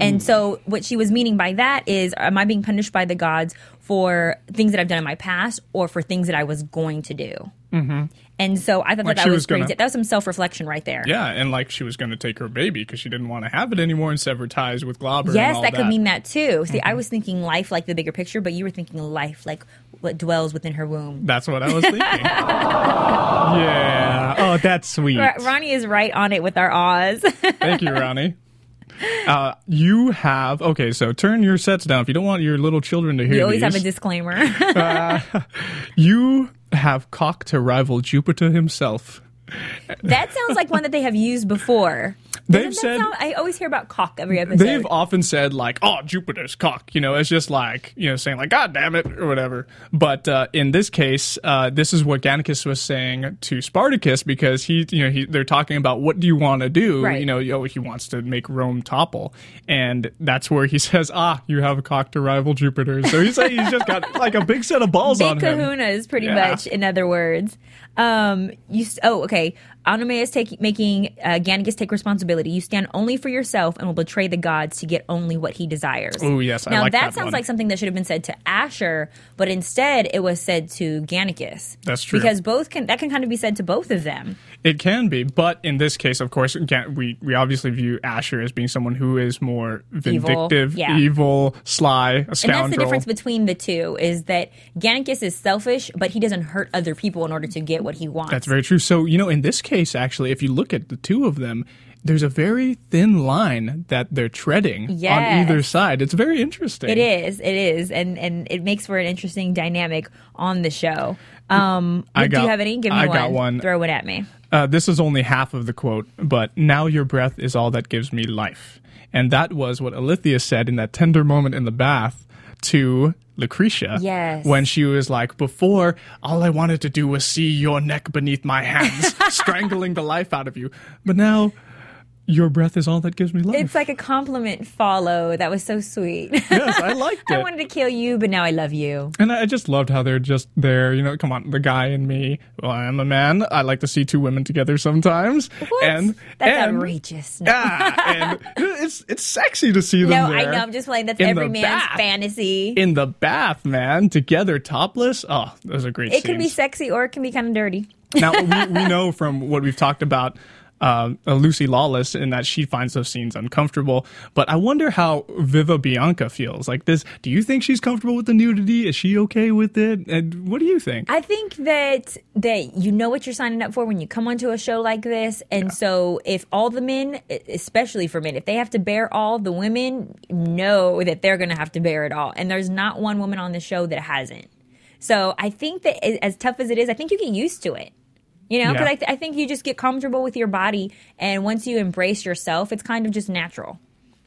And so, what she was meaning by that is, am I being punished by the gods for things that I've done in my past or for things that I was going to do? Mm-hmm. And so, I thought Like that, that was was, gonna- That was some self reflection right there. Yeah, and like she was going to take her baby because she didn't want to have it anymore and sever ties with Glaber. and Yes, all that that Mm-hmm. could mean that too. See, I was thinking life like the bigger picture, but you were thinking life like what dwells within her womb. That's what I was thinking. yeah. Oh, that's sweet. Ro- Ronnie is right on it with our Oz. Thank you, Ronnie. Uh, you have okay. So turn your sets down if you don't want your little children to hear we always have a these. disclaimer. you have cock to rival Jupiter himself. That sounds like one that they have used before. They've said- sound- I always hear about cock every episode. They've often said like, "Oh, Jupiter's cock," you know, it's just like you know saying like, "God damn it" or whatever. But uh, in this case, uh, this is what Gannicus was saying to Spartacus because he, you know, he, they're talking about what do you want to do? Right. You know, yo, he wants to make Rome topple, and that's where he says, "Ah, you have a cock to rival Jupiter." So he's like, he's just got like a big set of balls on Big him. kahunas, pretty Yeah. much. In other words, um, you. Oh, okay. Anime is taking making uh, take responsibility. You stand only for yourself and will betray the gods to get only what he desires. Ooh, yes, I now like that that sounds one. like something that should have been said to Ashur, but instead it was said to Gannicus. That's true. Because both can that can kind of be said to both of them. It can be, but in this case, of course, again, we we obviously view Ashur as being someone who is more Evil, vindictive, yeah. evil, sly, a scoundrel. And that's the difference between the two is that Gannicus is selfish, but he doesn't hurt other people in order to get what he wants. That's very true. So, you know, in this case, actually, if you look at the two of them, there's a very thin line that they're treading on either side. It's very interesting. It is, it is, and and it makes for an interesting dynamic on the show. Um, I do got- you have any? Give me I one. got one. Throw it at me. Uh, this is only half of the quote, but now your breath is all that gives me life. And that was what Ilithyia said in that tender moment in the bath to Lucretia. Yes. When she was like, Before, all I wanted to do was see your neck beneath my hands, strangling the life out of you. But now, your breath is all that gives me life. It's like a compliment follow. That was so sweet. yes, I liked it. I wanted to kill you, but now I love you. And I just loved how they're just there. You know, come on, the guy and me. Well, I am a man. I like to see two women together sometimes. What? And That's and, outrageous. No. Ah, and it's it's sexy to see them no. I know. I'm just playing. That's every man's bath. fantasy. in the bath, man, together, topless. Oh, those are great. Scene. It can be sexy or it can be kind of dirty. now we, we know from what we've talked about. Um, Lucy Lawless, in that she finds those scenes uncomfortable. But I wonder how Viva Bianca feels. Like this, do you think she's comfortable with the nudity? Is she okay with it? And what do you think? I think that that you know what you're signing up for when you come onto a show like this, and so if all the men, especially for men, if they have to bear all, the women know that they're going to have to bear it all, and there's not one woman on the show that hasn't. So I think that as tough as it is, I think you get used to it. You know, because Yeah. I, th- I think you just get comfortable with your body, and once you embrace yourself, it's kind of just natural.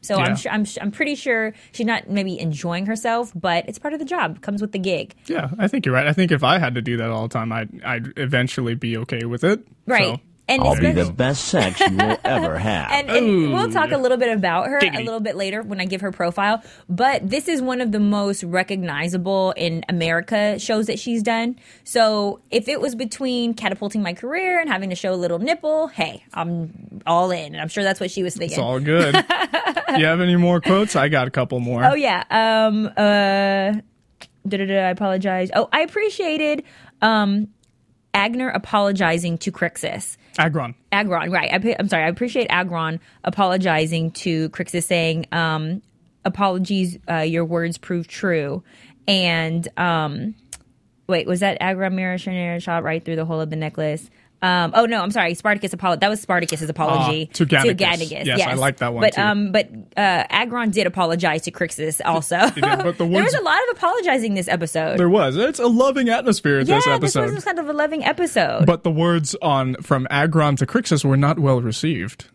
So Yeah. I'm sure I'm, I'm pretty sure she's not maybe enjoying herself, but it's part of the job. Comes with the gig. Yeah, I think you're right. I think if I had to do that all the time, I'd I'd eventually be okay with it. Right. So, And I'll be the best sex you will ever have. and, and we'll talk a little bit about her a little bit later when I give her profile. But this is one of the most recognizable in America shows that she's done. So if it was between catapulting my career and having to show a little nipple, hey, I'm all in. And I'm sure that's what she was thinking. it's all good. you have any more quotes? I got a couple more. Oh yeah. Um. Uh. I apologize. Oh, I appreciated um, Agner apologizing to Crixus. Agron. Agron, right? I, am sorry. I appreciate Agron apologizing to Crixus, saying, um, "Apologies, uh, your words prove true." And um, wait, was that Agron mirror shot right through the hole of the necklace? Um, oh no, I'm sorry. Spartacus That was Spartacus's apology Ah, to Gannicus. Yes, I like that one, But too. um, but uh, Agron did apologize to Crixus also. did, but the there was a lot of apologizing this episode. There was. It's a loving atmosphere yeah, this this was kind of a loving episode. but the words on from Agron to Crixus were not well received.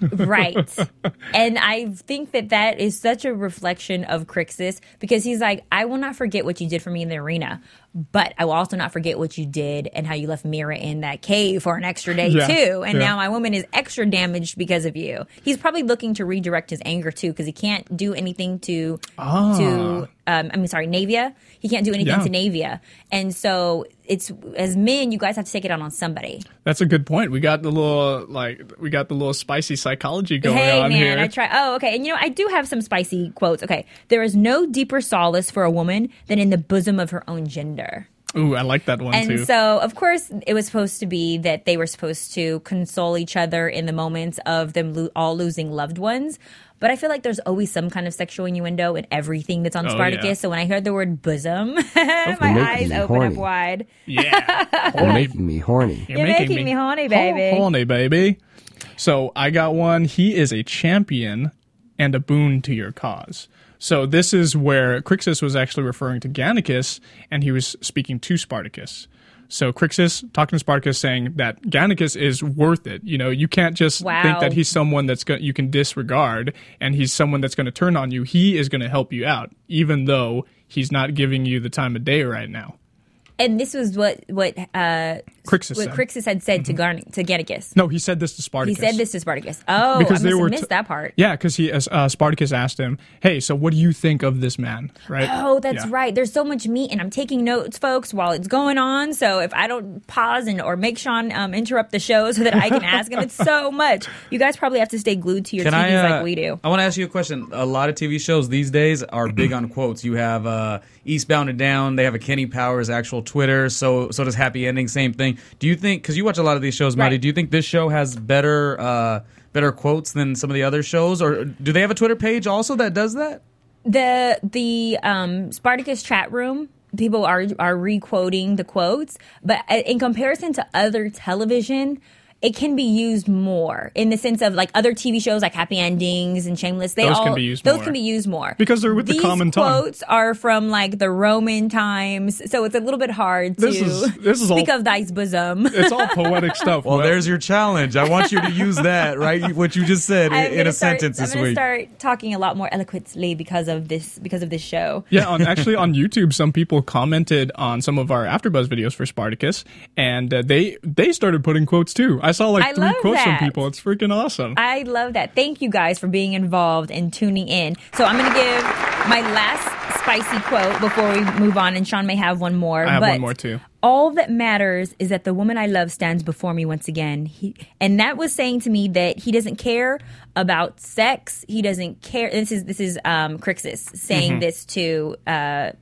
right. and I think that that is such a reflection of Crixus because he's like, I will not forget what you did for me in the arena, but I will also not forget what you did and how you left Mira in that cave for an extra day Yeah, too. And yeah. now my woman is extra damaged because of you. He's probably looking to redirect his anger too because he can't do anything to to um, I mean sorry Naevia. He can't do anything Ah. Yeah. to Naevia, and so it's as men, you guys have to take it out on somebody. That's a good point. We got the little like we got the little spicy psychology going hey on man, here. I try. Oh, okay. And you know, I do have some spicy quotes. Okay, there is no deeper solace for a woman than in the bosom of her own gender. Ooh, I like that one And too. so, of course, it was supposed to be that they were supposed to console each other in the moments of them lo- all losing loved ones. But I feel like there's always some kind of sexual innuendo in everything that's on Oh, Spartacus. yeah. So when I heard the word bosom, my eyes me open up wide. yeah. You're making me horny. You're making me horny, baby. Horny, baby. So I got one. He is a champion and a boon to your cause. So this is where Crixus was actually referring to Gannicus, and he was speaking to Spartacus. So Crixus talking to Spartacus, saying that Gannicus is worth it. You know, you can't just Wow. think that he's someone that's going you can disregard, and he's someone that's going to turn on you. He is going to help you out, even though he's not giving you the time of day right now. And this was what what uh, Crixus what said. Crixus had said to Garn to Gannicus. No, he said this to Spartacus. He said this to Spartacus. Oh, because I they have were missed t- that part. Yeah, because he uh, Spartacus asked him, "Hey, so what do you think of this man?" Right? Oh, that's Yeah. right. There's so much meat, and I'm taking notes, folks, while it's going on. So if I don't pause and or make Sean um, interrupt the show so that I can ask him, it's so much. You guys probably have to stay glued to your Can TVs I? Uh, like we do. I want to ask you a question. A lot of TV shows these days are big on quotes. You have uh, Eastbound and Down. They have a Kenny Powers actual Twitter. So so does Happy Ending. Same thing. Do you think? Because you watch a lot of these shows, Marty. Right. Do you think this show has better uh, better quotes than some of the other shows, or do they have a Twitter page also that does that? the the um, Spartacus chat room. People are are requoting the quotes, but uh, in comparison to other television, it can be used more in the sense of like other TV shows like Happy Endings and Shameless. They Those all can be used those more. can be used more Because they're with the These common tongue. quotes are from like the Roman times, so it's a little bit hard to This is- this is speak all- of thy's bosom. It's all poetic stuff. Well, there's your challenge. I want you to use that, right? What you just said I'm in gonna a start- sentence I'm this gonna week. start talking a lot more eloquently because of this because of this show. yeah, on, actually on YouTube, some people commented on some of our AfterBuzz videos for Spartacus, and uh, they they started putting quotes too. I saw like I three quotes that. from people. It's freaking awesome. I love that. Thank you guys for being involved and tuning in. So I'm going to give my last spicy quote before we move on, and Sean may have one more. I have but one more, too. All that matters is that the woman I love stands before me once again. He, and that was saying to me that he doesn't care about sex. He doesn't care. This is this is um, Crixus saying this to. Uh,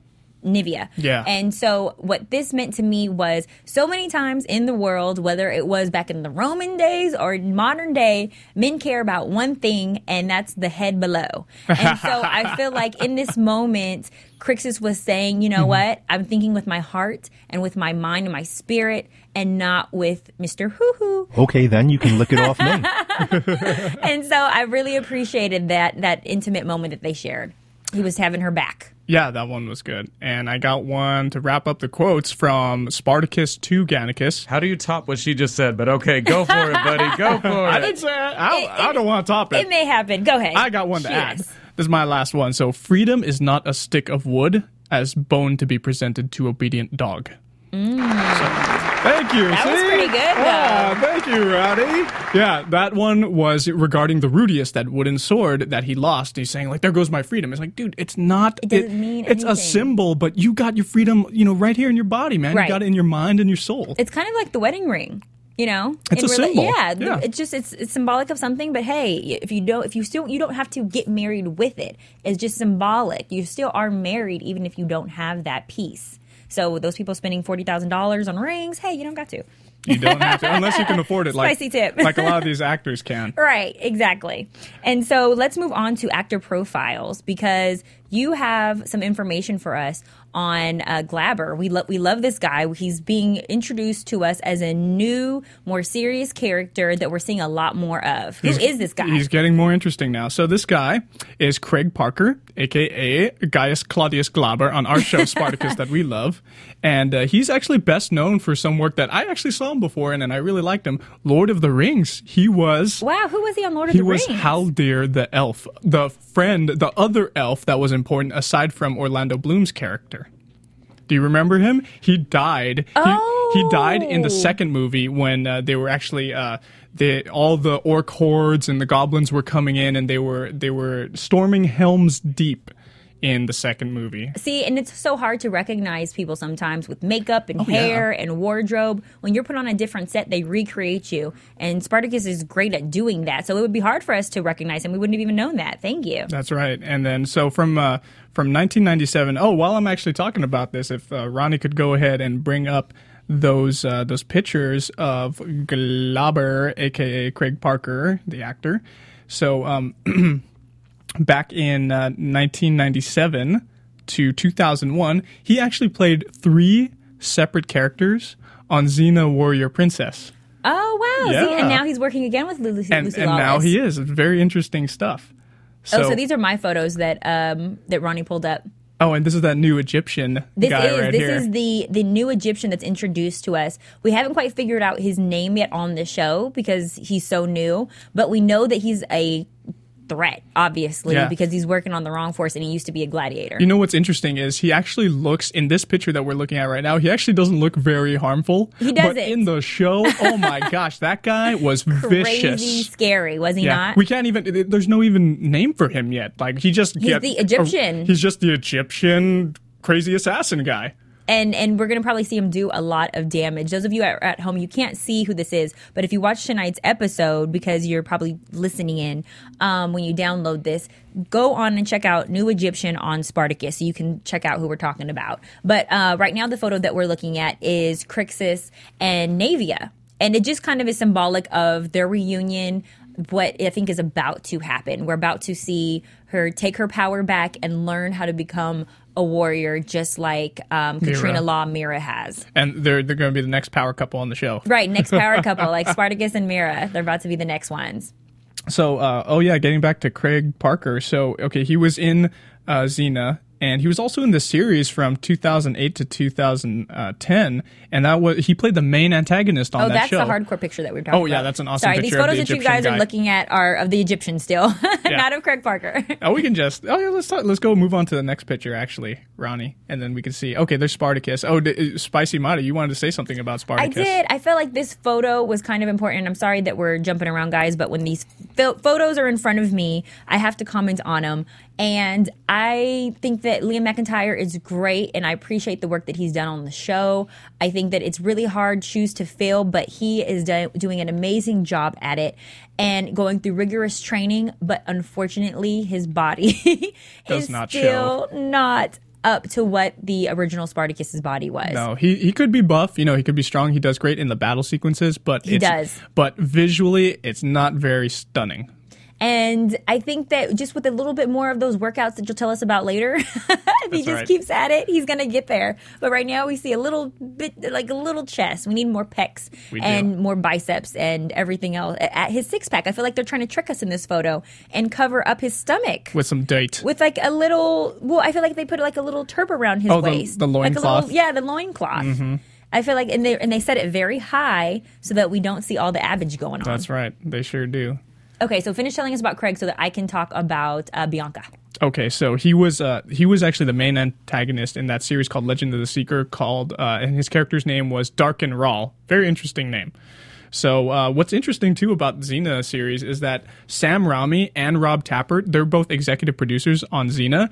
Naevia. Yeah. And so what this meant to me was so many times in the world, whether it was back in the Roman days or modern day, men care about one thing and that's the head below. And so I feel like in this moment, Crixus was saying, you know mm-hmm. what? I'm thinking with my heart and with my mind and my spirit and not with Mr. Hoo Hoo. Okay, then you can lick it off me. And so I really appreciated that that intimate moment that they shared. He was having her back. Yeah, that one was good. And I got one to wrap up the quotes from Spartacus to Gannicus. How do you top what she just said? But okay, go for it, buddy. Go for I it. didn't say I, It- I don't want to top it. It may happen. Go ahead. I got one to add. Cheers. This is my last one. So, freedom is not a stick of wood as bone to be presented to obedient dog. So, thank you. Mm. That was pretty good, though. Ah, thank you, Rowdy. Yeah, that one was regarding the Rudius, that wooden sword that he lost. He's saying like, "There goes my freedom." It's like, dude, it's not. It doesn't mean It's a symbol, but you got your freedom, you know, right here in your body, man. Right. You got it in your mind and your soul. it's kind of like the wedding ring you know It's In a symbol. yeah, Yeah. it's just it's, it's symbolic of something but hey if you don't if you still you don't have to get married with it it's just symbolic you still are married even if you don't have that piece so those people spending $40000 on rings hey you don't got to You don't have to, unless you can afford it. Like, Spicy tip. like a lot of these actors can. Right, exactly. And so let's move on to actor profiles because you have some information for us on uh, Glaber. We love we love this guy. He's being introduced to us as a new, more serious character that we're seeing a lot more of. Who is this guy? He's getting more interesting now. So this guy is Craig Parker, aka Gaius Claudius Glaber, on our show Spartacus that we love, and uh, he's actually best known for some work that I actually saw him before in, and I really liked him. Lord of the Rings. He was. wow, who was he on Lord of the Rings? He was? Haldir the elf, the friend, the other elf that was important aside from Orlando Bloom's character. Do you remember him? He died. He, he died in the Oh. second movie when uh, they were actually uh, they, all the orc hordes and the goblins were coming in and they were they were storming Helm's Deep in the second movie. See, and it's so hard to recognize people sometimes with makeup and Oh, yeah. hair and wardrobe. When you're put on a different set, they recreate you. And Spartacus is great at doing that. So it would be hard for us to recognize him. We wouldn't have even known that. Thank you. That's right. And then so from uh, from 1997. Oh, while I'm actually talking about this, if uh, Ronnie could go ahead and bring up those uh, those pictures of Glaber, aka Craig Parker, the actor. So um, back in uh, 1997 to 2001, he actually played three separate characters on Xena Warrior Princess. Oh, wow. See, Yeah. and now he's working again with Lucy, And, Lucy and now he is. It's very interesting stuff. oh, so these are my photos that um, that Ronnie pulled up. Oh, and this is that new Egyptian This guy is right this here. is the the new Egyptian that's introduced to us. We haven't quite figured out his name yet on the show because he's so new, but we know that he's a threat, obviously, Yeah. because he's working on the wrong force and he used to be a gladiator. you know what's interesting is he actually looks in this picture that we're looking at right now. He actually doesn't look very harmful. He But doesn't. in the show, oh my gosh, that guy was Crazy vicious. scary, was he Yeah, not? we can't even. There's no even name for him yet. Like he just He's get- the Egyptian. he's just the Egyptian crazy assassin guy. And and we're gonna probably see him do a lot of damage. Those of you at, at home, you can't see who this is, but if you watch tonight's episode, because you're probably listening in um, when you download this, go on and check out New Egyptian on Spartacus, so you can check out who we're talking about. But uh, right now, the photo that we're looking at is Crixus and Naevia, and it just kind of is symbolic of their reunion. What I think is about to happen. We're about to see her take her power back and learn how to become a warrior, just like um, Katrina Law Mira has. And they're they're going to be the next power couple on the show. Right, next power couple, like Spartacus and Mira. They're about to be the next ones. So, uh, oh yeah, getting back to Craig Parker. So, okay, he was in uh, Xena, and he was also in the series from 2008 to 2010, and that was he played the main antagonist on Oh, that that's show. That's the hardcore picture that we're talking oh, about. Oh, about. yeah, that's an awesome Sorry, picture these photos the that you guys guy. are looking at are of the Egyptian still, not of Craig Parker. Oh, we can just oh yeah, let's talk, let's go move on to the next picture actually, Ronnie, and then we can see. Okay, there's Spartacus. Oh, d- uh, Spicy Mata, you wanted to say something about Spartacus? I did. I felt like this photo was kind of important. I'm sorry that we're jumping around, guys, but when these pho- photos are in front of me, I have to comment on them. And I think that Liam McIntyre is great, and I appreciate the work that he's done on the show. I think that it's really hard shoes to fill, but he is do- doing an amazing job at it and going through rigorous training. But unfortunately, his body is not still not up to what the original Spartacus's body was. No, he he could be buff. You know, he could be strong. He does great in the battle sequences, but He it's- does. But visually, it's not very stunning. And I think that just with a little bit more of those workouts that you'll tell us about later, if he just right. keeps at it, he's going to get there. But right now, we see a little bit, like a little chest. We need more pecs We do. and more biceps and everything else. At his six pack, I feel like they're trying to trick us in this photo and cover up his stomach. With some date. With like a little, well, I feel like they put like a little turb around his Oh, waist, the like a loincloth? little- yeah, the loincloth. Mm-hmm. I feel like, and they and they set it very high so that we don't see all the abage going on. That's right. They sure do. Okay, so finish telling us about Craig so that I can talk about uh, Bianca. Okay, so he was uh, he was actually the main antagonist in that series called Legend of the Seeker. Called uh, and his character's name was Darken Rahl. Very interesting name. So uh, what's interesting too about the Xena series is that Sam Raimi and Rob Tapert they're both executive producers on Xena,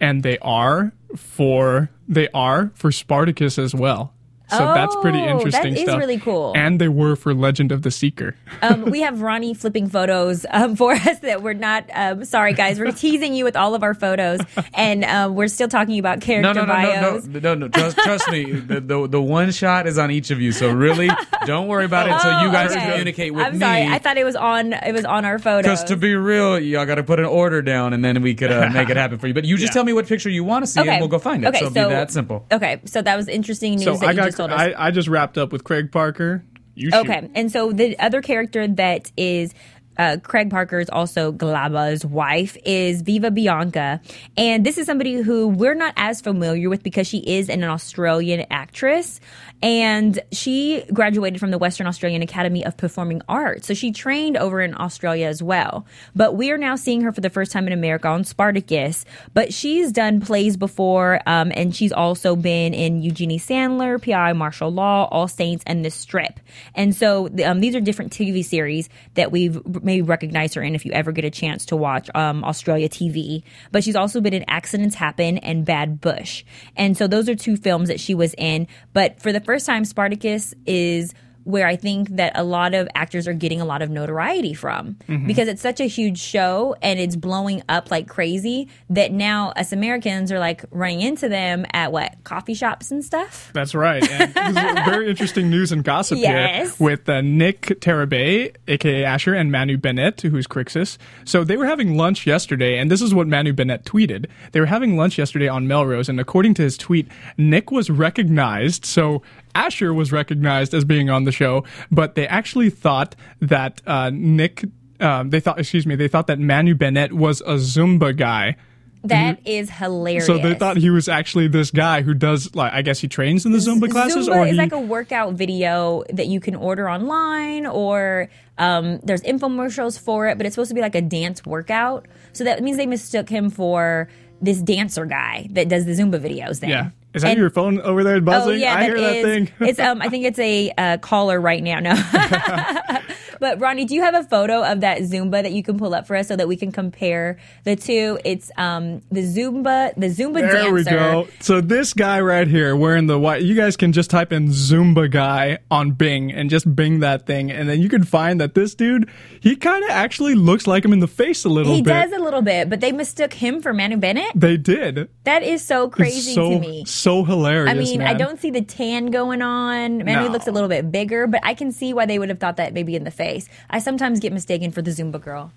and they are for they are for Spartacus as well. So that's pretty Oh, that interesting is stuff. really cool. And they were for Legend of the Seeker. um, we have Ronnie flipping photos um, for us that we're not. Um, sorry, guys, we're teasing you with all of our photos, and uh, we're still talking about character No, no, no, bios. no, no, no, no. Trust, trust me. The, the the one shot is on each of you. So really, don't worry about it until you guys Oh, okay. communicate with I'm me. sorry, I thought it was on. It was on our photos. Because to be real, y'all got to put an order down, and then we could uh, make it happen for you. But you just Yeah. tell me what picture you want to see, and we'll go find it. Okay, so it'll be that simple. Okay, so that was interesting news So that I you got just told us. I, I just wrapped up with Craig Parker. You shoot. Okay, and so the other character that is uh, Craig Parker's also Glaber's wife is Viva Bianca, and this is somebody who we're not as familiar with because she is an Australian actress, and she graduated from the Western Australian Academy of Performing Arts, so she trained over in Australia as well. But we are now seeing her for the first time in America on Spartacus. But she's done plays before, um, and she's also been in Eugenie Sandler, PI Martial Law, All Saints, and The Strip. And so um, these are different TV series that we've maybe recognized her in if you ever get a chance to watch um, Australia TV. But she's also been in Accidents Happen and Bad Bush. And so those are two films that she was in. But for the first time, Spartacus is where I think that a lot of actors are getting a lot of notoriety from because it's such a huge show and it's blowing up like crazy that now us Americans are like running into them at what coffee shops and stuff. That's right. And very interesting news and gossip Yes. here with uh, Nick Tarabay, aka Ashur, and Manu Bennett, who's Crixus. So they were having lunch yesterday, and this is what Manu Bennett tweeted. They were having lunch yesterday on Melrose, and according to his tweet, Nick was recognized. So Ashur was recognized as being on the show, but they actually thought that uh, Nick. Um, they thought, excuse me, they thought that Manu Bennett was a Zumba guy. That is hilarious. So they thought he was actually this guy who does like I guess he trains in the Zumba classes Zumba or is he like a workout video that you can order online, or um, there's infomercials for it, but it's supposed to be like a dance workout. So that means they mistook him for this dancer guy that does the Zumba videos. Then, yeah. Is that And- your phone over there buzzing? Oh yeah, I that hear that is- thing. it's um, I think it's a uh, caller right now. No, but Ronnie, do you have a photo of that Zumba that you can pull up for us so that we can compare the two? It's um the Zumba, the Zumba there dancer. we go. So this guy right here wearing the white you guys can just type in Zumba guy on Bing and just Bing that thing and then you can find that this dude he kind of actually looks like him in the face a little bit. He bit. does a little bit, but they mistook him for Manu Bennett. they did. That is so crazy so, to me. So hilarious. I mean, I don't see the tan going on. Manu No. looks a little bit bigger, but I can see why they would have thought that maybe in the face. I sometimes get mistaken for the Zumba girl.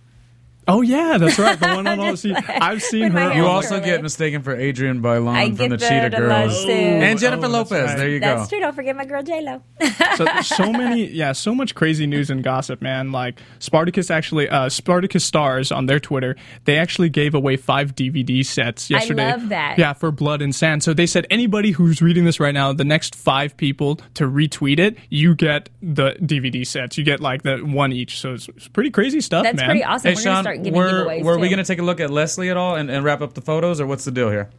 Oh yeah, that's right. The one on all Just see, I've seen with her. You also curly. get mistaken for Adrienne Bailon I from the get Cheetah that Girls. too. And Jennifer Oh, Lopez. right. There you That's go. true. Don't forget my girl J Lo. so, so many yeah so much crazy news and gossip man like spartacus actually uh spartacus stars on their twitter they actually gave away five dvd sets yesterday. I love that. yeah for blood and sand so they said anybody who's reading this right now the next five people to retweet it you get the dvd sets you get like the one each so it's, it's pretty crazy stuff That's man pretty awesome. Hey We're gonna Sean, start giving were, giveaways. were we going to take a look at Leslie at all and, and wrap up the photos, or what's the deal here?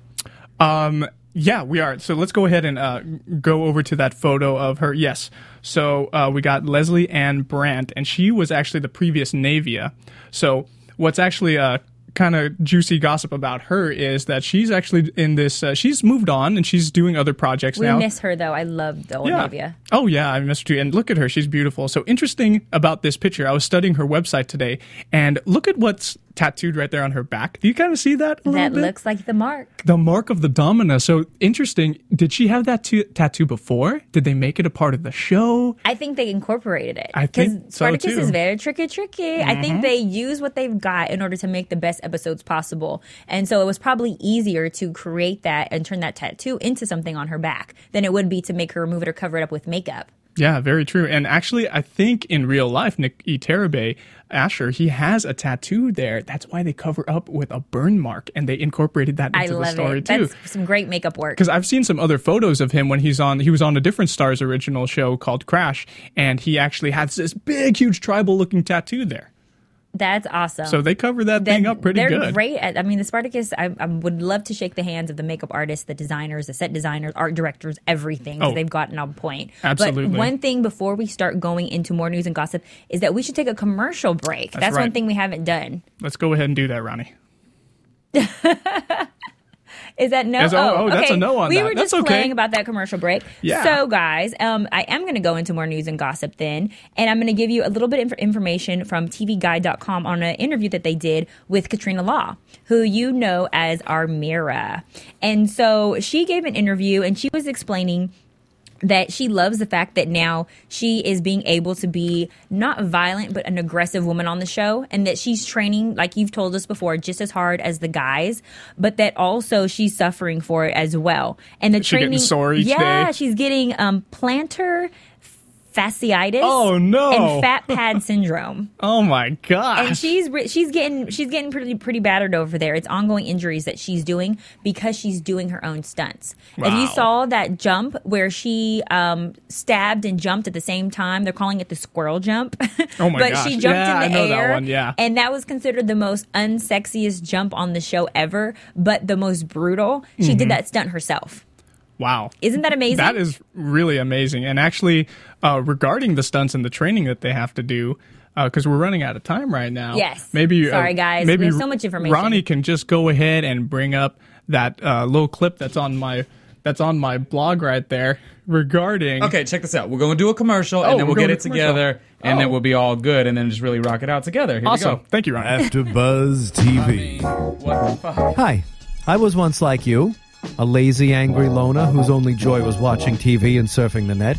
Um, yeah, we are. So let's go ahead and uh, go over to that photo of her. Yes. So uh, we got Lesley-Ann Brandt, and she was actually the previous Naevia. So what's actually uh, kind of juicy gossip about her is that she's actually in this. Uh, she's moved on and she's doing other projects We now. miss her though. I love the old Yeah. Naevia. Oh yeah, I missed you. And look at her; she's beautiful. So interesting about this picture. I was studying her website today, and look at what's tattooed right there on her back. Do you kind of see that? A That bit? looks like the mark. The mark of the domina. So interesting. Did she have that t- tattoo before? Did they make it a part of the show? I think they incorporated it. I think so, Spartacus. Mm-hmm. is very tricky, tricky. I think they use what they've got in order to make the best episodes possible. And so it was probably easier to create that and turn that tattoo into something on her back than it would be to make her remove it or cover it up with makeup. Yeah, very true. And actually, I think in real life, Nick E. Ashur, he has a tattoo there. That's why they cover up with a burn mark, and they incorporated that into the story too. I love story it. too. That's some great makeup work. because I've seen some other photos of him when he's on. He was on a different Starz original show called Crash, and he actually has this big, huge tribal-looking tattoo there. That's awesome. So they cover that thing up pretty they're good. great at. I mean, the Spartacus. I, I would love to shake the hands of the makeup artists, the designers, the set designers, art directors, everything. Oh. they've gotten on point. Absolutely. But one thing before we start going into more news and gossip is that we should take a commercial break. That's, one right. thing we haven't done. Let's go ahead and do that, Ronnie. Is that no? Is- oh, oh, that's a okay. no on we that. were That's just okay. playing about that commercial break. Yeah. So, guys, um, I am going to go into more news and gossip then, and I'm going to give you a little bit of information from TVGuide.com on an interview that they did with Katrina Law, who you know as our Mira. And so she gave an interview, and she was explaining that she loves the fact that now she is being able to be not violent but an aggressive woman on the show and that she's training like you've told us before just as hard as the guys but that also she's suffering for it as well and the She getting training sore each yeah day? she's getting um plantar fasciitis Oh, no. and fat pad syndrome Oh my gosh. and she's she's getting she's getting pretty pretty battered over there. It's ongoing injuries that she's doing because she's doing her own stunts. If you saw that jump where she um, stabbed and jumped at the same time, they're calling it the squirrel jump. Oh my god. but gosh. she jumped Yeah, in the I know that air, one, yeah. and that was considered the most unsexiest jump on the show ever, but the most brutal. She Mm-hmm. did that stunt herself. wow. Isn't that amazing? That is really amazing. And actually, uh, regarding the stunts and the training that they have to do, because we're running out of time right now. Yes. Maybe. uh, Sorry, guys. Maybe There's so much information. Ronnie can just go ahead and bring up that uh, little clip that's on my that's on my blog right there regarding. Okay, check this out. We're going to do a commercial, Oh, and then we're we'll get going it commercial. together, and then Oh. we'll be all good, and then just really rock it out together. Here Awesome. we go. Thank you, Ronnie. After Buzz TV. What the fuck? Hi, I was once like you, a lazy, angry loner whose only joy was watching TV and surfing the net.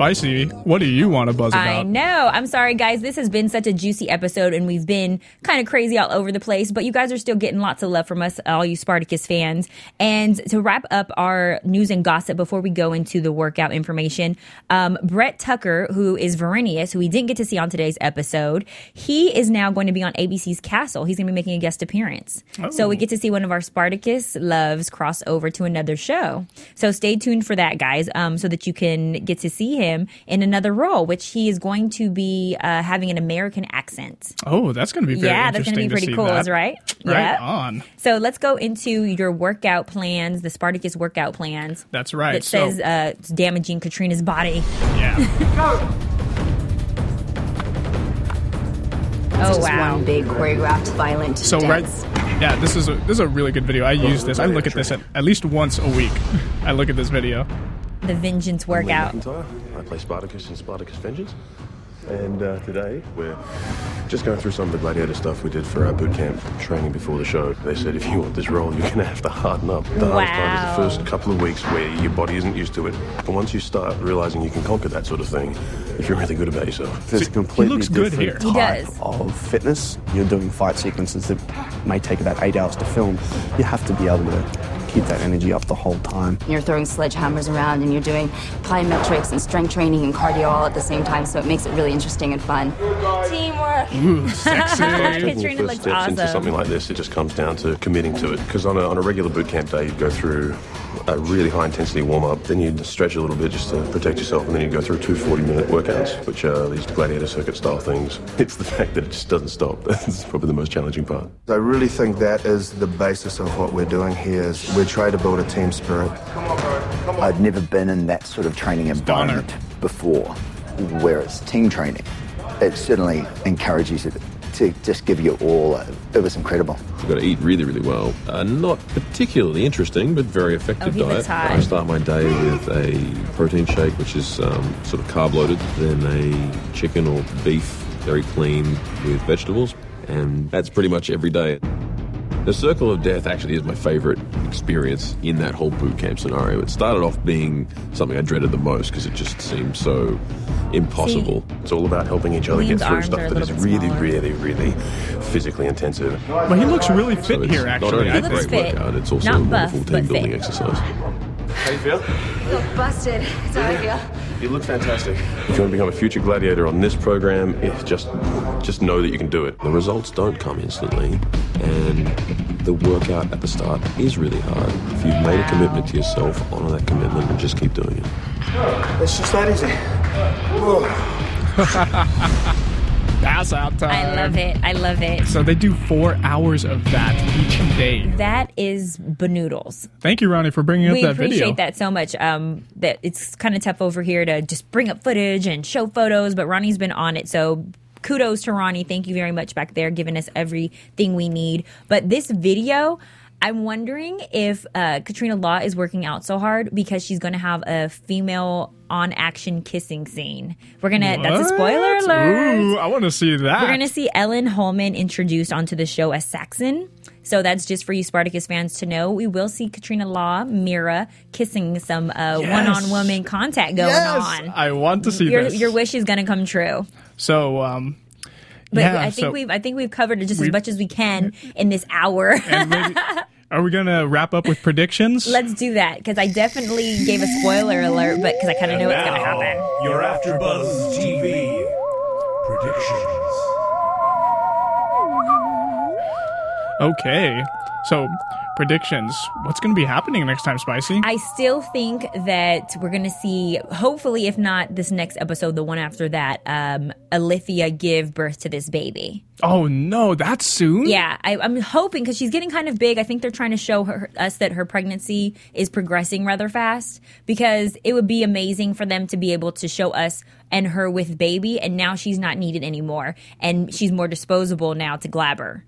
Spicy. What do you want to buzz about? I know. I'm sorry, guys. This has been such a juicy episode, and we've been kind of crazy all over the place, but you guys are still getting lots of love from us, all you Spartacus fans. And to wrap up our news and gossip before we go into the workout information, um, Brett Tucker, who is Varinius, who we didn't get to see on today's episode, he is now going to be on ABC's Castle. He's going to be making a guest appearance. So we get to see one of our Spartacus loves cross over to another show. So stay tuned for that, guys, um, so that you can get to see him in another role, which he is going to be uh, having an American accent. Oh, that's going to be very yeah, that's going to be pretty cool, that. is right? Right Yeah. on. So let's go into your workout plans, the Spartacus workout plans. That's right. That So- says uh, it's damaging Katrina's body. Yeah. Oh wow! one big choreographed violent So right, yeah, this is a this is a really good video. I use this. I look at this at, at least once a week. I look at this video. The vengeance workout. I play Spartacus in Spartacus Vengeance. And uh, today we're just going through some of the gladiator stuff we did for our boot camp training before the show. They said if you want this role, you're going to have to harden up. The hardest part is the first couple of weeks where your body isn't used to it. But once you start realizing you can conquer that sort of thing, if you're really good about yourself. There's a completely looks good different here. He type of fitness. You're doing fight sequences that may take about eight hours to film. You have to be able to keep that energy up the whole time. You're throwing sledgehammers around and you're doing plyometrics and strength training and cardio all at the same time, so it makes it really interesting and fun. Teamwork. Katrina First looks steps into something like this, it just comes down to committing to it. Because on a, on a regular boot camp day, you'd go through a really high intensity warm up, then you'd stretch a little bit just to protect yourself, and then you'd go through two 40 minute workouts, which are these gladiator circuit style things. It's the fact that it just doesn't stop. That's probably the most challenging part. I really think that is the basis of what we're doing here is we're trying to build a team spirit. I've never been in that sort of training environment before, where it's team training, it certainly encourages you to, to just give you all. uh, It was incredible. You've got to eat really, really well. Uh, not particularly interesting, but very effective Oh, diet. looks. I start my day with a protein shake, which is um, sort of carb loaded, then a chicken or beef, very clean with vegetables, and that's pretty much every day. The Circle of Death actually is my favorite experience in that whole boot camp scenario. It started off being something I dreaded the most because it just seemed so impossible. It's all about helping each other get through stuff that is really, smaller. really, really physically intensive. But he looks really fit So it's here, not actually. only I a He looks great fit. workout, it's also Not a buff, wonderful but team building fit. exercise. How you feel? Look busted. That's how I feel. You look fantastic. If you want to become a future gladiator on this program, eh, just just know that you can do it. The results don't come instantly, and the workout at the start is really hard. If you've made a commitment to yourself, honor that commitment and just keep doing it. It's just that easy. Pass out time. I love it. I love it. So they do four hours of that each day. That is banoodles. Thank you, Ronnie, for bringing up that video. we appreciate that so much. Um, that it's kind of tough over here to just bring up footage and show photos, but Ronnie's been on it. So kudos to Ronnie. Thank you very much back there, giving us everything we need. But this video. I'm wondering if uh, Katrina Law is working out so hard because she's going to have a female on action kissing scene. We're going to, that's a spoiler alert. Ooh, I want to see that. We're going to see Ellen Hollman introduced onto the show as Saxon. So that's just for you Spartacus fans to know. We will see Katrina Law, Mira kissing some uh, Yes. one-on-woman contact going Yes, on. I want to see your, this. your wish is going to come true. So, um, But yeah, I think so we've I think we've covered it just as We've- much as we can in this hour. are we going to wrap up with predictions? Let's do that because I definitely gave a spoiler alert, but because I kind of know what's going to happen. Your AfterBuzz TV predictions. Okay. So, predictions. What's going to be happening next time, Spicy? I still think that we're going to see, hopefully, if not this next episode, the one after that, um, Ilithyia give birth to this baby. oh, no, that's soon? Yeah, I, I'm hoping because she's getting kind of big. I think they're trying to show her, us that her pregnancy is progressing rather fast because it would be amazing for them to be able to show us and her with baby, and now she's not needed anymore, and she's more disposable now to Glaber.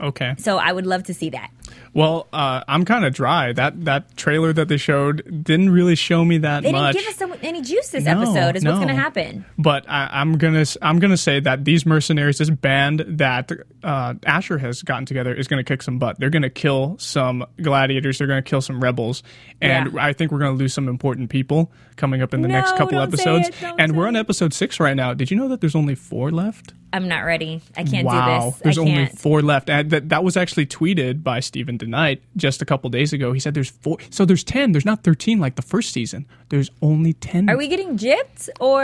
Okay. So I would love to see that. Well, uh, I'm kind of dry. That that trailer that they showed didn't really show me that They much. didn't give us any juice this No, episode. Is what's going to happen. But I, I'm gonna I'm gonna say that these mercenaries, this band that uh, Ashur has gotten together, is gonna kick some butt. They're gonna kill some gladiators. They're gonna kill some rebels, and Yeah. I think we're gonna lose some important people coming up in the next couple episodes. it, and we're on episode six right now. Did you know that there's only four left? I'm not ready. I can't wow, do this. there's only four left, and that that was actually tweeted by Steven DeKnight just a couple days ago. He said there's four, so there's ten. There's not thirteen like the first season. There's only ten. Are we getting gypped or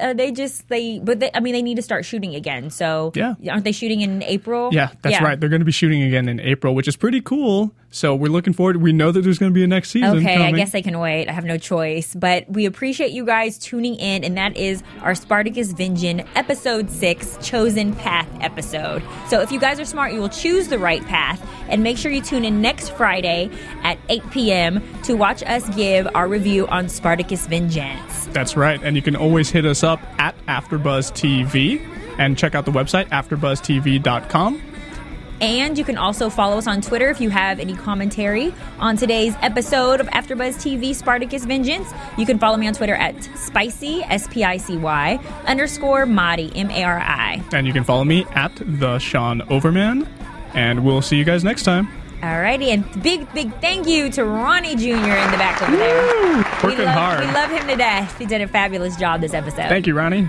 are they just they? But they, I mean, they need to start shooting again. So Yeah. aren't they shooting in April? Yeah, that's right. They're going to be shooting again in April, which is pretty cool. So we're looking forward. We know that there's going to be a next season. Okay, I guess I can wait. I have no choice. But we appreciate you guys tuning in, and that is our Spartacus Vengeance episode six, Chosen Path episode. So if you guys are smart, you will choose the right path, and make sure you tune in next Friday at 8 p.m. to watch us give our review on Spartacus Vengeance. That's right. And you can always hit us up at AfterBuzz TV and check out the website AfterBuzzTV.com. And you can also follow us on Twitter if you have any commentary on today's episode of AfterBuzz TV Spartacus Vengeance. You can follow me on Twitter at spicy s p i c y underscore Mari m a r i. And you can follow me at the Sean Overman. And we'll see you guys next time. Alrighty, and big big thank you to Ronnie Jr. in the back over there. Working we love, hard. We love him to death. He did a fabulous job this episode. Thank you, Ronnie.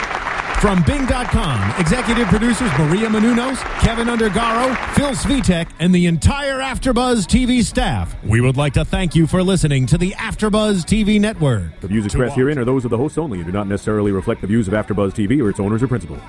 From Bing.com, executive producers Maria Menounos, Kevin Undergaro, Phil Svitek, and the entire Afterbuzz TV staff, we would like to thank you for listening to the Afterbuzz TV network. The views expressed herein are those of the hosts only and do not necessarily reflect the views of AfterBuzz TV or its owners or principals.